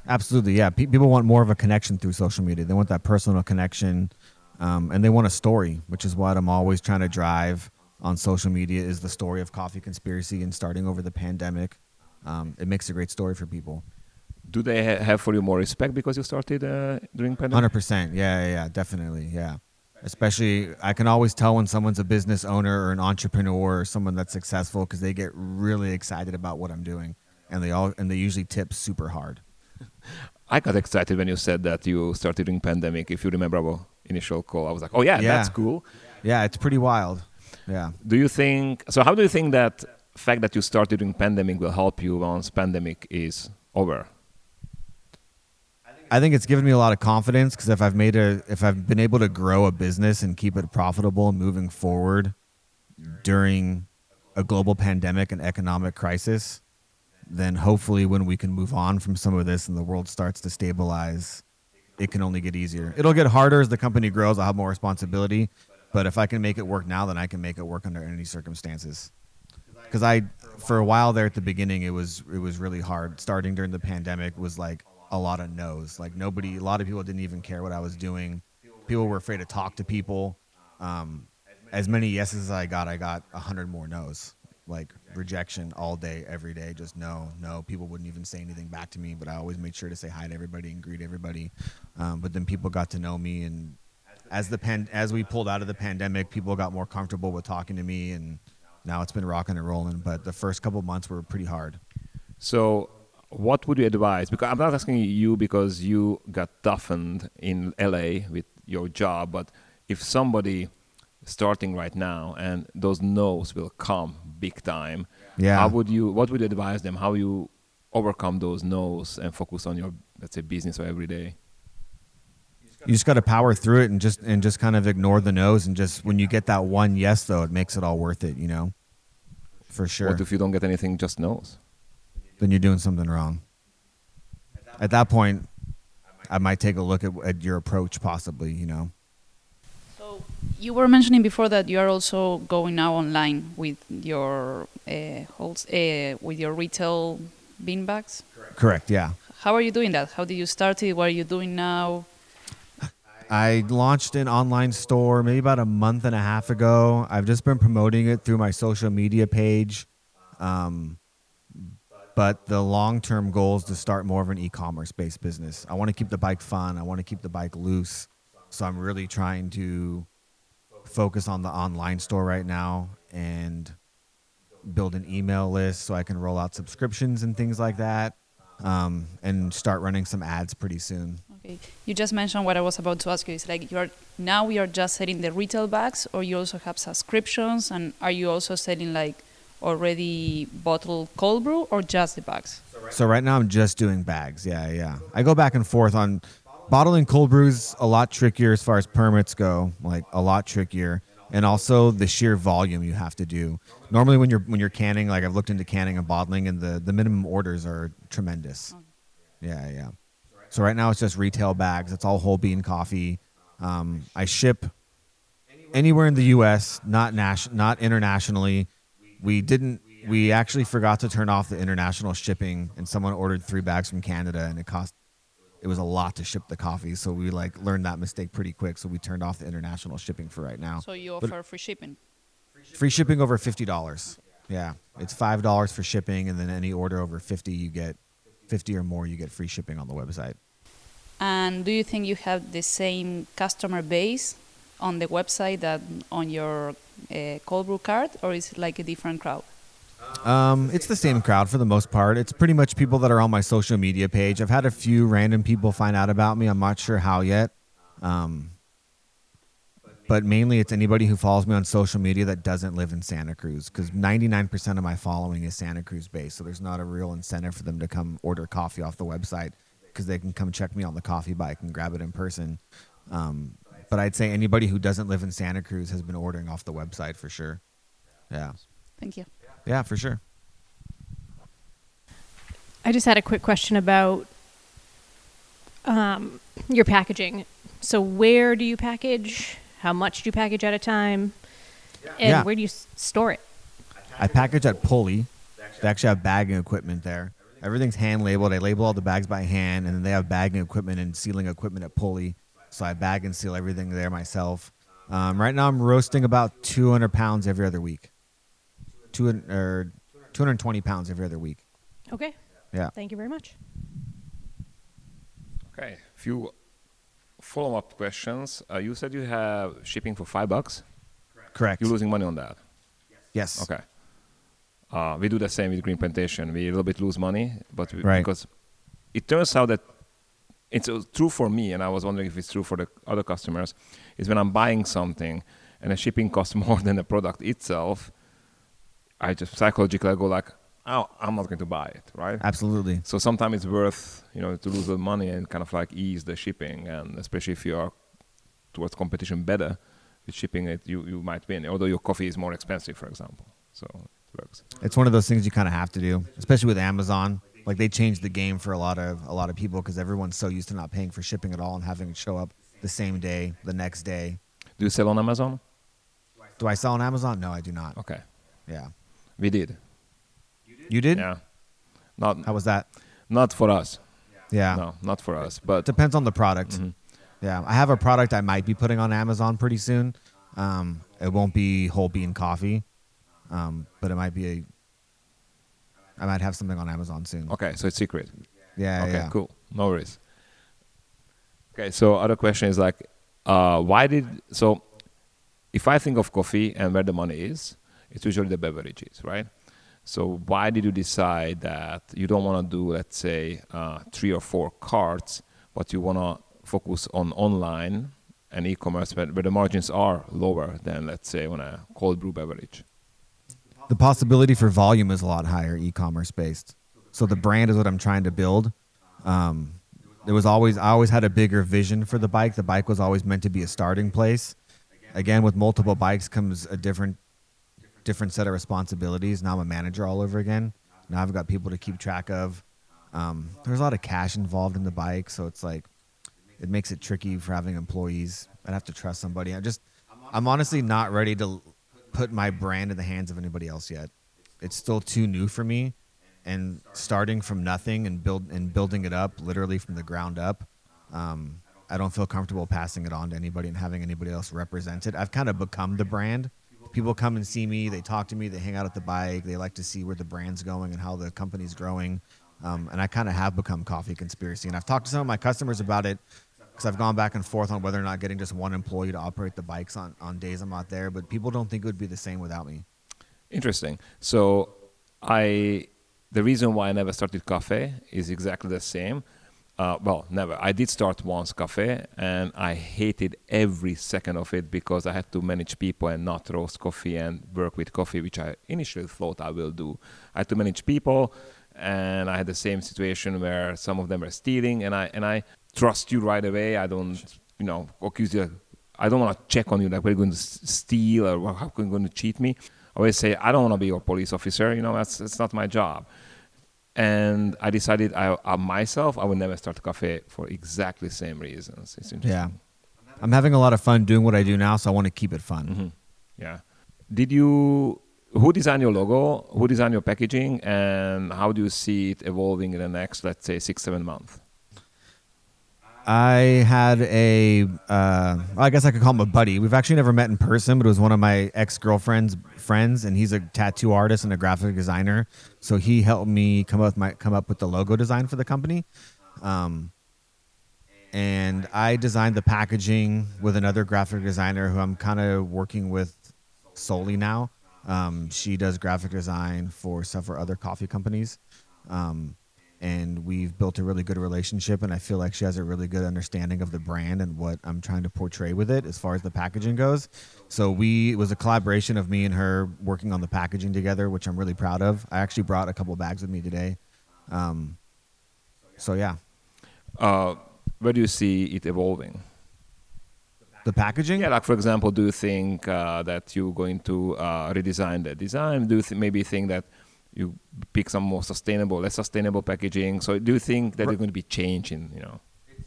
Absolutely, yeah. Pe- people want more of a connection through social media. They want that personal connection, um, and they want a story, which is what I'm always trying to drive on social media. Is the story of Coffee Conspiracy and starting over the pandemic. Um, it makes a great story for people. Do they ha- have for you more respect because you started uh, during pandemic? Hundred percent, yeah, yeah, yeah, definitely, yeah. Especially, I can always tell when someone's a business owner or an entrepreneur or someone that's successful because they get really excited about what I'm doing, and they all and they usually tip super hard. I got excited when you said that you started during pandemic. If you remember our initial call, I was like, "Oh yeah, Yeah. that's cool." Yeah, it's pretty wild. Yeah. Do you think so? How do you think that fact that you started during pandemic will help you once pandemic is over? I think it's given me a lot of confidence because if I've made a, if I've been able to grow a business and keep it profitable and moving forward during a global pandemic and economic crisis, then hopefully when we can move on from some of this and the world starts to stabilize, it can only get easier. It'll get harder as the company grows. I'll have more responsibility, but if I can make it work now, then I can make it work under any circumstances. Because I, for a while there at the beginning, it was it was really hard. Starting during the pandemic was like a lot of no's. Like nobody, a lot of people didn't even care what I was doing. People were afraid to talk to people. Um, as many yeses as I got, I got a hundred more no's. Like rejection all day, every day. Just no, no. People wouldn't even say anything back to me, but I always made sure to say hi to everybody and greet everybody. Um, but then people got to know me, and as the pan, as we pulled out of the pandemic, people got more comfortable with talking to me, and now it's been rocking and rolling. But the first couple months were pretty hard. So, what would you advise? Because I'm not asking you because you got toughened in LA with your job, but if somebody starting right now and those no's will come big time, Yeah. how would you? What would you advise them? How you overcome those no's and focus on your let's say business or every day? you just got to power through it and just and just kind of ignore the no's and just when you get that one yes though it makes it all worth it you know for sure What if you don't get anything? Just no's. then you're doing something wrong at that point i might take a look at, at your approach possibly you know So you were mentioning before that you are also going now online with your uh, holds, uh, with your retail bean bags. correct Correct. yeah How are you doing that? How did you start it? What are you doing now? I launched an online store maybe about a month and a half ago. I've just been promoting it through my social media page. Um, but the long term goal is to start more of an e commerce based business. I want to keep the bike fun, I want to keep the bike loose. So I'm really trying to focus on the online store right now and build an email list so I can roll out subscriptions and things like that. Um, and start running some ads pretty soon. Okay, you just mentioned what I was about to ask you. It's like you are now we are just selling the retail bags, or you also have subscriptions, and are you also selling like already bottled cold brew, or just the bags? So right now I'm just doing bags. Yeah, yeah. I go back and forth on bottling cold brews a lot trickier as far as permits go, like a lot trickier. And also the sheer volume you have to do. Normally when you're when you're canning, like I've looked into canning and bottling and the, the minimum orders are tremendous. Yeah, yeah. So right now it's just retail bags. It's all whole bean coffee. Um, I ship anywhere in the U.S., not nas- not internationally. We didn't. We actually forgot to turn off the international shipping, and someone ordered three bags from Canada, and it cost. It was a lot to ship the coffee, so we like learned that mistake pretty quick. So we turned off the international shipping for right now. So you But- offer free shipping. Free shipping over fifty dollars. Yeah, it's five dollars for shipping, and then any order over fifty, you get fifty or more, you get free shipping on the website. And do you think you have the same customer base on the website that on your uh, cold brew card, or is it like a different crowd? Um, it's the same crowd for the most part. It's pretty much people that are on my social media page. I've had a few random people find out about me. I'm not sure how yet. Um, but mainly it's anybody who follows me on social media that doesn't live in Santa Cruz because 99% of my following is Santa Cruz based. So there's not a real incentive for them to come order coffee off the website because they can come check me on the coffee bike and grab it in person. Um, but I'd say anybody who doesn't live in Santa Cruz has been ordering off the website for sure. Yeah. Thank you. Yeah, for sure. I just had a quick question about um, your packaging. So, where do you package? How much do you package at a time? And Yeah. where do you s- store it? I package at Pulley. They actually have bagging equipment there. Everything's hand labeled. I label all the bags by hand, and then they have bagging equipment and sealing equipment at Pulley. So I bag and seal everything there myself. Um, right now, I'm roasting about 200 pounds every other week. Two or 220 pounds every other week. Okay. Yeah. Thank you very much. Okay, A few follow-up questions. Uh, you said you have shipping for five bucks. Correct. You're losing money on that. yes. Okay. Uh, we do the same with Green Plantation. We a little bit lose money, but we, Right. because it turns out that it's uh, true for me, and I was wondering if it's true for the other customers, is when I'm buying something and the shipping costs more than the product itself, I just psychologically go like, oh, I'm not going to buy it, right? Absolutely. So sometimes it's worth, you know, to lose the money and kind of like ease the shipping, and especially if you are towards competition better with shipping it, you, you might win. Although your coffee is more expensive, for example, so it works. It's one of those things you kind of have to do, especially with Amazon. Like they changed the game for a lot of a lot of people because everyone's so used to not paying for shipping at all and having it show up the same day, the next day. Do you sell on Amazon? Do I sell on Amazon? No, I do not. Okay, Yeah. We did. You did? Yeah, not How was that? not for us. Yeah. No, not for us. But Depends on the product. Mhm. Yeah. I have a product I might be putting on Amazon pretty soon. Um, it won't be whole bean coffee, um, but it might be a. I might have something on Amazon soon. okay, so it's secret. Yeah. okay, yeah. cool. No worries. Okay, so other question is like, uh, why did so? If I think of coffee and where the money is, it's usually the beverages, right? So why did you decide that you don't want to do, let's say, uh, three or four carts, but you want to focus on online and e-commerce where, where the margins are lower than, let's say, on a cold brew beverage? the possibility for volume is a lot higher e-commerce based. So the brand is what I'm trying to build. Um, there was always I always had a bigger vision for the bike. The bike was always meant to be a starting place. Again, with multiple bikes comes a different different set of responsibilities. Now I'm a manager all over again. Now I've got people to keep track of. Um, there's a lot of cash involved in the bike, so it's like it makes it tricky for having employees. I'd have to trust somebody. I just I'm honestly not ready to put my brand in the hands of anybody else yet. It's still too new for me, and starting from nothing and build and building it up literally from the ground up. Um, I don't feel comfortable passing it on to anybody and having anybody else represent it. I've kind of become the brand. People come and see me, they talk to me, they hang out at the bike, they like to see where the brand's going and how the company's growing. Um, and I kind of have become Coffee Conspiracy. And I've talked to some of my customers about it because I've gone back and forth on whether or not getting just one employee to operate the bikes on, on days I'm not there. But people don't think it would be the same without me. Interesting. So I the reason why I never started cafe is exactly the same. Uh, well, never. I did start once cafe, and I hated every second of it because I had to manage people and not roast coffee and work with coffee, which I initially thought I will do. I had to manage people, and I had the same situation where some of them were stealing, and I and I trust you right away. I don't, you know, accuse you. I don't want to check on you like we're going to steal or how are you going to cheat me. I always say I don't want to be your police officer. You know, that's that's not my job. And I decided I, I myself I would never start a cafe for exactly the same reasons. It's interesting. Yeah. I'm having a lot of fun doing what I do now, so I want to keep it fun. Mhm. Yeah. Did you? Who designed your logo? Who designed your packaging? And how do you see it evolving in the next, let's say, six, seven months? I had a, uh, I guess I could call him a buddy. We've actually never met in person, but it was one of my ex girlfriend's friends, and he's a tattoo artist and a graphic designer. So he helped me come up with my come up with the logo design for the company. Um, and I designed the packaging with another graphic designer who I'm kind of working with solely now. Um, she does graphic design for several other coffee companies. Um, and we've built a really good relationship and i feel like she has a really good understanding of the brand and what i'm trying to portray with it as far as the packaging goes. So we it was a collaboration of me and her working on the packaging together which i'm really proud of. I actually brought a couple bags with me today. Um, so yeah. Uh, where do you see it evolving? the packaging? Yeah, like for example, do you think uh, that you're going to uh, redesign the design? Do you th- maybe think that you pick some more sustainable, less sustainable packaging? So do you think that there's going to be changing? you know?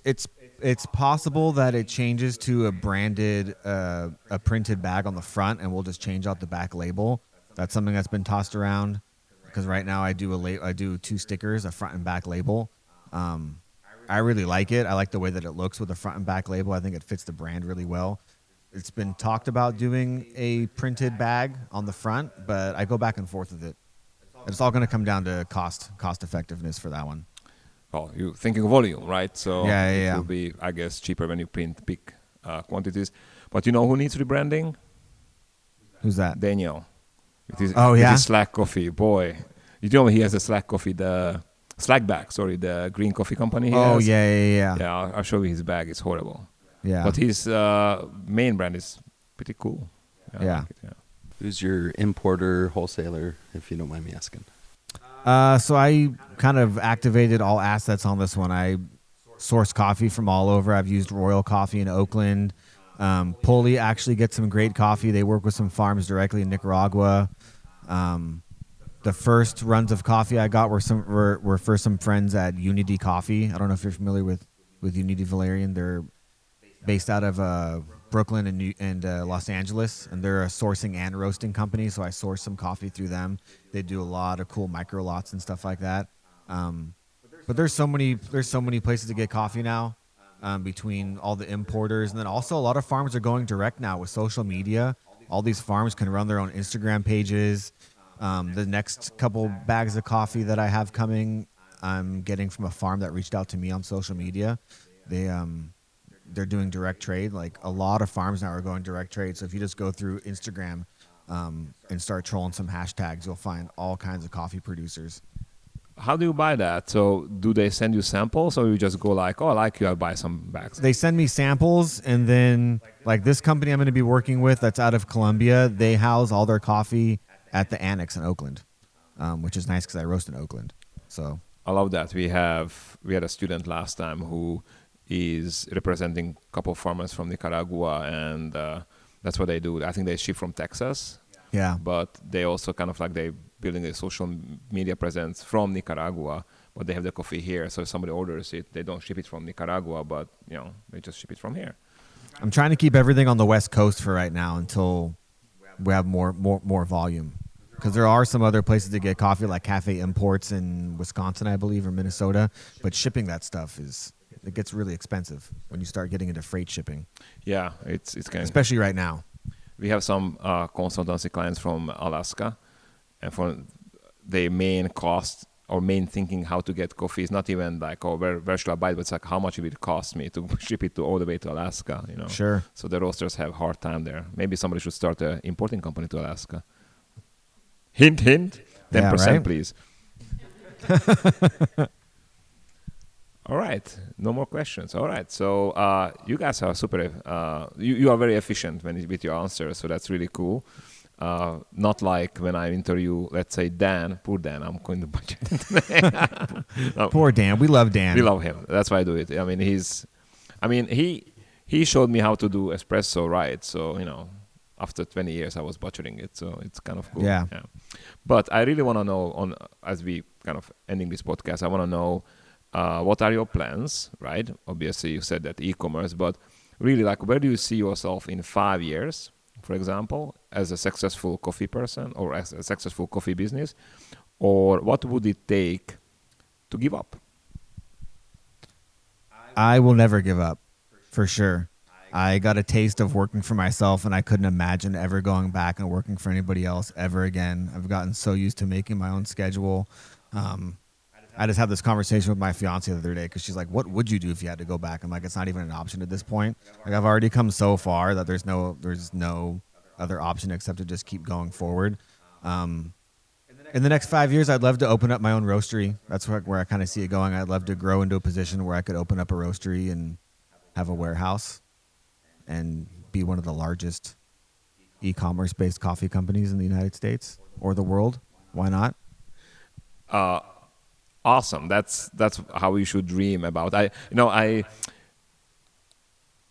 it's it's possible that it changes to a branded uh, a printed bag on the front and we'll just change out the back label that's something that's been tossed around because right now i do a la- i do two stickers a front and back label um, i really like it i like the way that it looks with the front and back label i think it fits the brand really well it's been talked about doing a printed bag on the front but i go back and forth with it it's all going to come down to cost cost effectiveness for that one Well, you're thinking of volume, right? So Yeah, yeah, it yeah. will be, I guess, cheaper when you print big uh, quantities. But you know who needs rebranding? who's that Daniel. It is, Oh, it yeah? is Slack Coffee, boy. You know he has a Slack Coffee, the Slack bag, sorry, the green coffee company. Oh has. yeah yeah yeah Yeah, I'll, I'll show you his bag. It's horrible. yeah But his uh, main brand is pretty cool. Yeah. it, yeah. Who's your importer, wholesaler, if you don't mind me asking? Uh, so I kind of activated all assets on this one. I source coffee from all over. I've used Royal Coffee in Oakland. Um, Pulley actually gets some great coffee. They work with some farms directly in Nicaragua. Um, the first runs of coffee I got were some were, were for some friends at Unity Coffee. I don't know if you're familiar with with Unity Valerian. They're based out of uh, Brooklyn and New, and uh, Los Angeles, and they're a sourcing and roasting company. So I source some coffee through them. They do a lot of cool micro lots and stuff like that. Um, but there's so many there's so many places to get coffee now um, between all the importers, and then also a lot of farms are going direct now with social media. All these farms can run their own Instagram pages. Um, the next couple bags of coffee that I have coming, I'm getting from a farm that reached out to me on social media. They um, they're doing direct trade. Like a lot of farms now are going direct trade. So if you just go through Instagram um, and start trolling some hashtags, you'll find all kinds of coffee producers. How do you buy that? So do they send you samples, or you just go like, "Oh, I like you, I'll buy some bags." They send me samples, and then like this company I'm going to be working with that's out of Colombia, they house all their coffee at the Annex in Oakland, um, which is nice because I roast in Oakland. So I love that. We have we had a student last time who is representing a couple of farmers from Nicaragua, and uh, that's what they do. I think they ship from Texas, yeah, but they also kind of like they building a social media presence from Nicaragua, but they have the coffee here. So if somebody orders it, they don't ship it from Nicaragua, but you know they just ship it from here. I'm trying to keep everything on the West Coast for right now until we have more more more volume. Because there are some other places to get coffee, like Cafe Imports in Wisconsin, I believe, or Minnesota. But shipping that stuff is it gets really expensive when you start getting into freight shipping, Yeah, it's it's kind of especially right now. we have some uh, consultancy clients from Alaska, and for their main cost or main thinking how to get coffee is not even like oh where, where should I buy it, but it's like how much it will cost me to ship it to all the way to Alaska, you know. Sure. So the roasters have hard time there. Maybe somebody should start an importing company to Alaska. Hint, hint. Ten Yeah, percent, right? please. All right, no more questions. All right, so uh, you guys are super. Uh, you, you are very efficient when it- with your answers, so that's really cool. Uh, not like when I interview, let's say Dan, poor Dan. I'm going to budget. no, Poor Dan. We love Dan. we love him. That's why I do it. I mean, he's. I mean, he he showed me how to do espresso right. So you know, after 20 years, I was butchering it. So it's kind of cool. Yeah. But I really want to know on as we kind of ending this podcast. I want to know uh, what are your plans, right? Obviously, you said that e-commerce, but really, like, where do you see yourself in five years, for example, as a successful coffee person or as a successful coffee business, or what would it take to give up? I will never give up, for sure. I got a taste of working for myself, and I couldn't imagine ever going back and working for anybody else ever again. I've gotten so used to making my own schedule. Um, I just had this conversation with my fiance the other day because she's like, "What would you do if you had to go back?" I'm like, "It's not even an option at this point. Like I've already come so far that there's no there's no other option except to just keep going forward." Um, in the next five years, I'd love to open up my own roastery. That's where, where I kind of see it going. I'd love to grow into a position where I could open up a roastery and have a warehouse and be one of the largest e-commerce based coffee companies in the United States or the world. Why not? uh, awesome. That's that's how you should dream about. I you know I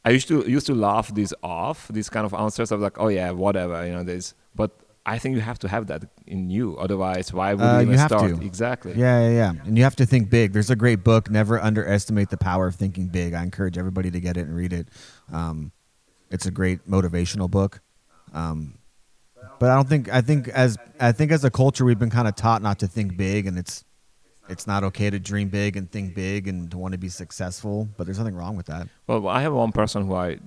I used to used to laugh these off these kind of answers. of like, oh yeah, whatever, you know this. But I think you have to have that in you. Otherwise, why would Uh, you you even have start? to. Exactly. Yeah, yeah, yeah. And you have to think big. There's a great book, Never Underestimate the Power of Thinking Big. I encourage everybody to get it and read it. Um, it's a great motivational book. Um, but I don't think I think as I think as a culture we've been kind of taught not to think big, and it's it's not okay to dream big and think big and to want to be successful. But there's nothing wrong with that. Well, I have one person who I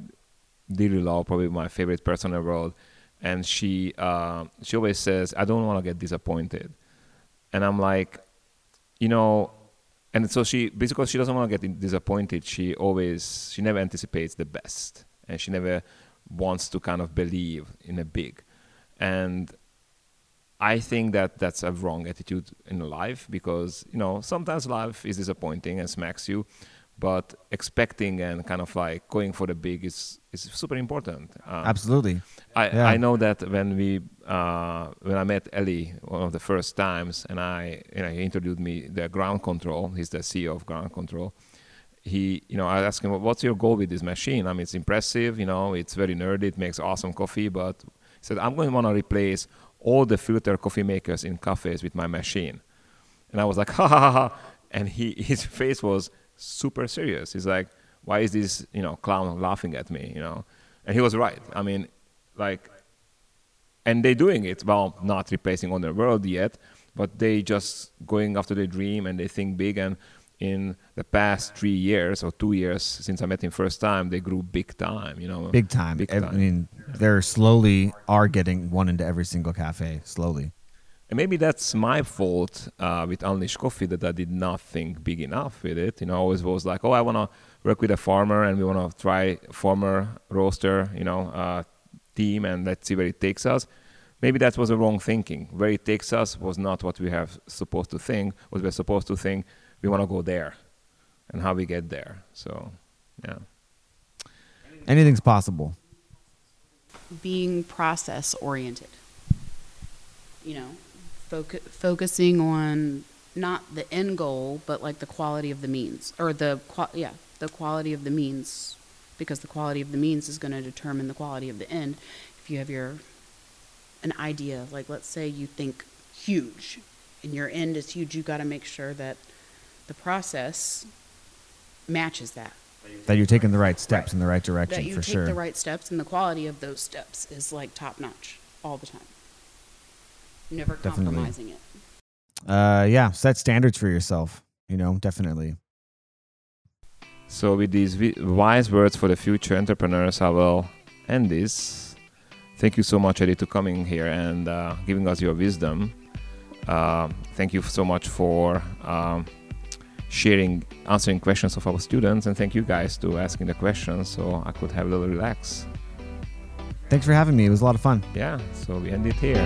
dearly love, probably my favorite person in the world, and she uh, she always says, "I don't want to get disappointed," and I'm like, you know, and so she basically she doesn't want to get disappointed. She always she never anticipates the best, and she never wants to kind of believe in a big, and I think that that's a wrong attitude in life because you know sometimes life is disappointing and smacks you, but expecting and kind of like going for the big is is super important. Um, Absolutely. I, Yeah. I know that when we uh, when I met Ellie one of the first times, and I you know he introduced me the ground control. He's the CEO of ground control. He you know I asked him what's your goal with this machine? I mean it's impressive, you know it's very nerdy, it makes awesome coffee, but he said I'm going to want to replace all the filter coffee makers in cafes with my machine. And I was like ha ha ha, ha. and he his face was super serious. He's like why is this you know clown laughing at me you know and he was right i mean like and they're doing it well not replacing on the world yet but they just going after their dream and they think big and in the past three years or two years since i met him first time they grew big time you know Big time. big time I mean, they're slowly are getting one into every single cafe. Slowly. And maybe that's my fault uh, with Unleash Coffee that I did not think big enough with it. You know, I always was like, oh, I want to work with a farmer and we want to try farmer roaster, you know, uh, team and let's see where it takes us. Maybe that was a wrong thinking. Where it takes us was not what we have supposed to think. What we're supposed to think, we want to go there, and how we get there. So, yeah. Anything's possible. being process oriented. You know, foc- focusing on not the end goal, but like the quality of the means, or the qua- yeah, the quality of the means, because the quality of the means is going to determine the quality of the end. If you have your an idea, like let's say you think huge, and your end is huge, you got to make sure that the process matches that That you're taking the right steps in the right direction that direction you for take sure. the right steps and the quality of those steps is like top notch all the time. Never Definitely. compromising it. Uh, yeah, set standards for yourself. You know, definitely. So, with these wise words for the future entrepreneurs, I will end this. Thank you so much, Eddie, to coming here and uh, giving us your wisdom. Uh, thank you so much for um, sharing, answering questions of our students, and thank you guys to asking the questions so I could have a little relax. Thanks for having me. It was a lot of fun. Yeah, so we end it here.